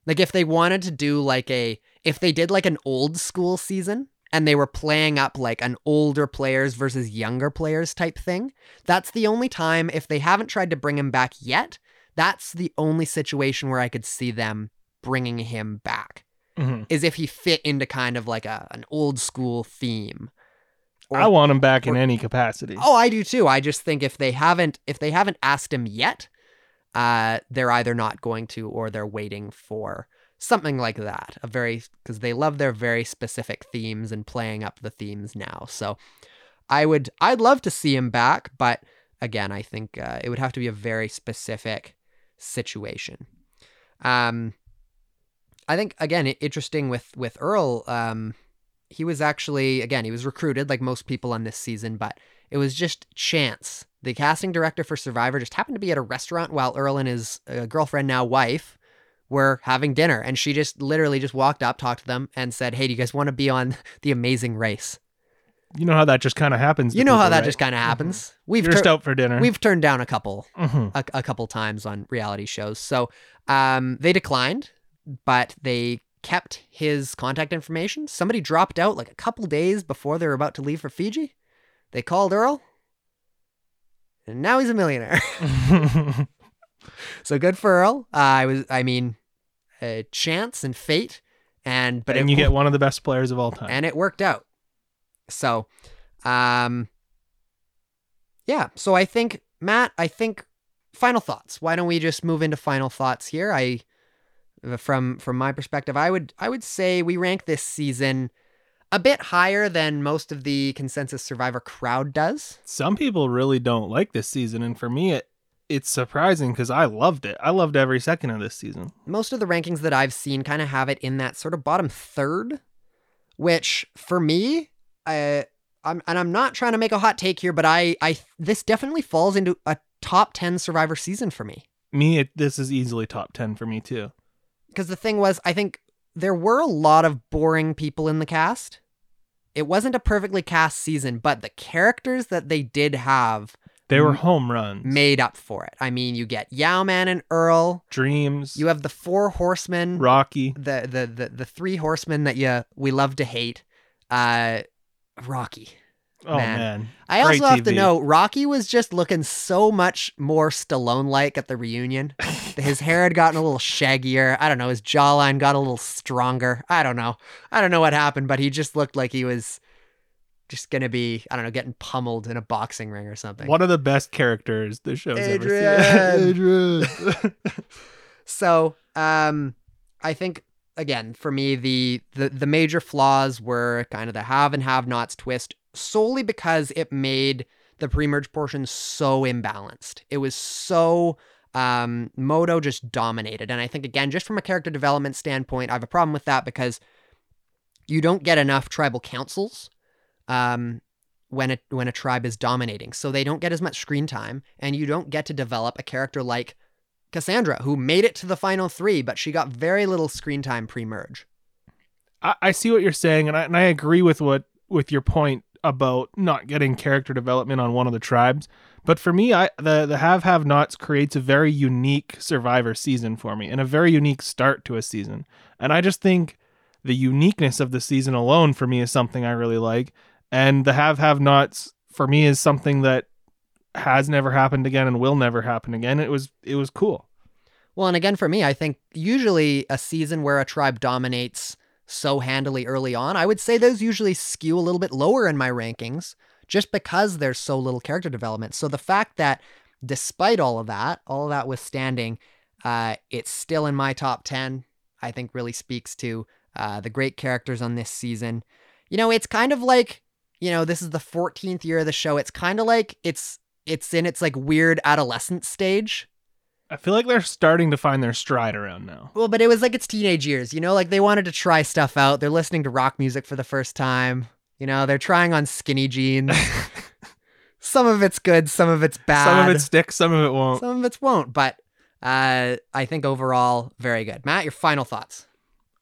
Like if they wanted to do like a if they did like an old school season and they were playing up like an older players versus younger players type thing, that's the only time if they haven't tried to bring him back yet, that's the only situation where I could see them bringing him back. Mm-hmm. Is if he fit into kind of like a an old school theme. Or- I want him back in any capacity. Oh, I do too. I just think if they haven't if they haven't asked him yet, uh, they're either not going to or they're waiting for something like that. A very because they love their very specific themes and playing up the themes now. So I would I'd love to see him back, but again, I think uh, it would have to be a very specific situation. Um, I think again, interesting with with Earl. Um, he was actually again he was recruited like most people on this season, but it was just chance. The casting director for Survivor just happened to be at a restaurant while Earl and his uh, girlfriend, now wife, were having dinner, and she just literally just walked up, talked to them, and said, "Hey, do you guys want to be on The Amazing Race?" You know how that just kind of happens. You know how that right? just kind of happens. We've You're tur- out for dinner. we've turned down a couple Mhm. a, a couple times on reality shows. So um, they declined, but they kept his contact information. Somebody dropped out like a couple days before they were about to leave for Fiji. They called Earl, and now he's a millionaire. so good for Earl. Uh, I was, I mean, uh, chance and fate, and but and it, you get one of the best players of all time. and it worked out. So, um, yeah. So I think Matt, I think final thoughts. Why don't we just move into final thoughts here? I, from from my perspective, I would I would say we rank this season a bit higher than most of the consensus Survivor crowd does. Some people really don't like this season, and for me, it it's surprising because I loved it. I loved every second of this season. most of the rankings that I've seen kind of have it in that sort of bottom third, which for me, I, I'm and I'm not trying to make a hot take here, but I I this definitely falls into a top ten Survivor season for me. Me, it, this is easily top ten for me too. Because the thing was, I think there were a lot of boring people in the cast. It wasn't a perfectly cast season, but the characters that they did have They were home runs. made up for it. I mean, you get Yau-Man and Earl. Dreamz. You have the four horsemen. Rocky. the the the the three horsemen that you we love to hate. Uh, Rocky. Oh Man. man. I Great also have to TV. know Rocky was just looking so much more Stallone like at the reunion. His hair had gotten a little shaggier. I don't know. His jawline got a little stronger. I don't know. I don't know what happened, but he just looked like he was just gonna be I don't know getting pummeled in a boxing ring or something. One of the best characters the show's Adrian. ever seen. Adrian. So, um, I think again for me the the the major flaws were kind of the have and have nots twist solely because it made the pre-merge portion so imbalanced. It was so um, Moto just dominated. And I think, again, just from a character development standpoint, I have a problem with that because you don't get enough tribal councils um, when, a, when a tribe is dominating. So they don't get as much screen time, and you don't get to develop a character like Cassandra, who made it to the final three, but she got very little screen time pre merge. I, I see what you're saying, and I, and I agree with what with your point about not getting character development on one of the tribes. But for me, I the the have have nots creates a very unique Survivor season for me, and a very unique start to a season. And I just think the uniqueness of the season alone for me is something I really like. And the have have nots for me is something that has never happened again and will never happen again. It was it was cool. Well, and again, for me, I think usually a season where a tribe dominates so handily early on, I would say those usually skew a little bit lower in my rankings just because there's so little character development. So the fact that despite all of that, all of that withstanding, uh, it's still in my top 10, I think really speaks to uh, the great characters on this season. You know, it's kind of like, you know, this is the 14th year of the show. It's kind of like it's it's in its like weird adolescent stage. I feel like they're starting to find their stride around now. Well, but it was like its teenage years, you know, like they wanted to try stuff out. They're listening to rock music for the first time. You know, they're trying on skinny jeans. some of it's good, some of it's bad. Some of it sticks, some of it won't. Some of it won't, but uh, I think overall, very good. Matt, your final thoughts.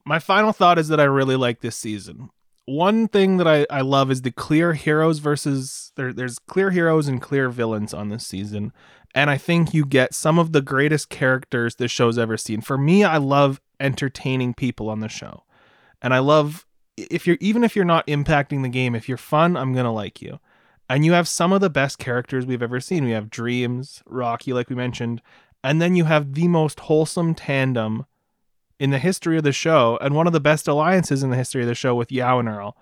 My final thought is that I really like this season. One thing that I, I love is the clear heroes versus there, there's clear heroes and clear villains on this season. And I think you get some of the greatest characters this show's ever seen. For me, I love entertaining people on the show. And I love if you're even if you're not impacting the game, if you're fun, I'm gonna like you. And you have some of the best characters we've ever seen. We have Dreamz, Rocky, like we mentioned, and then you have the most wholesome tandem in the history of the show, and one of the best alliances in the history of the show with Yau and Earl.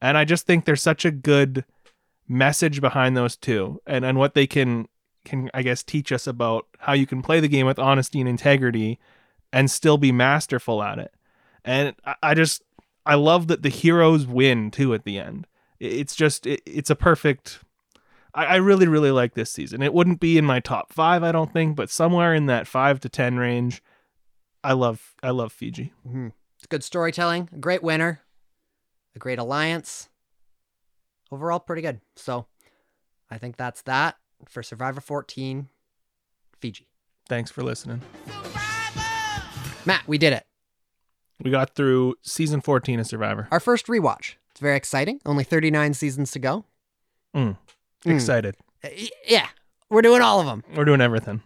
And I just think there's such a good message behind those two, and and what they can can I guess teach us about how you can play the game with honesty and integrity, and still be masterful at it. And I, I just I love that the heroes win too at the end. It's just it, it's a perfect. I, I really really like this season. It wouldn't be in my top five, I don't think, but somewhere in that five to ten range. I love I love Fiji. Mm-hmm. It's good storytelling, a great winner, a great alliance. Overall, pretty good. So, I think that's that for Survivor 14, Fiji. Thanks for listening. Matt, we did it. We got through season 14 of Survivor. Our first rewatch. It's very exciting. Only 39 seasons to go. Mm. Mm. Excited. Uh, Yeah, we're doing all of them. We're doing everything.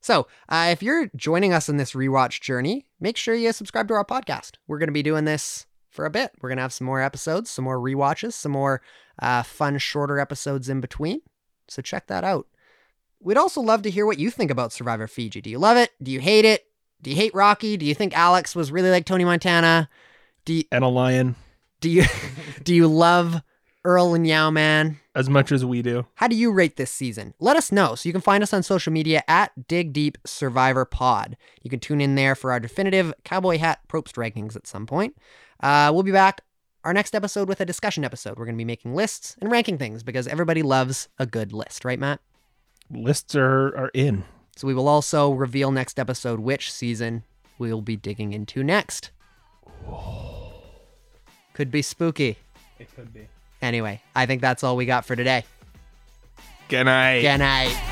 So, uh, if you're joining us in this rewatch journey, make sure you subscribe to our podcast. We're going to be doing this for a bit. We're going to have some more episodes, some more rewatches, some more uh, fun, shorter episodes in between. So, check that out. We'd also love to hear what you think about Survivor Fiji. Do you love it? Do you hate it? Do you hate Rocky? Do you think Alex was really like Tony Montana? Do you, And a lion do you do you love Earl and Yau-Man? as much as we do. How do you rate this season? Let us know. So you can find us on social media at Dig Deep Survivor Pod. You can tune in there for our definitive cowboy hat Probst rankings at some point. Uh, we'll be back our next episode with a discussion episode. We're going to be making lists and ranking things because everybody loves a good list, right, Matt? Lists are, are in. So we will also reveal next episode which season we will be digging into next. Could be spooky. It could be. Anyway, I think that's all we got for today. Good night. Good night.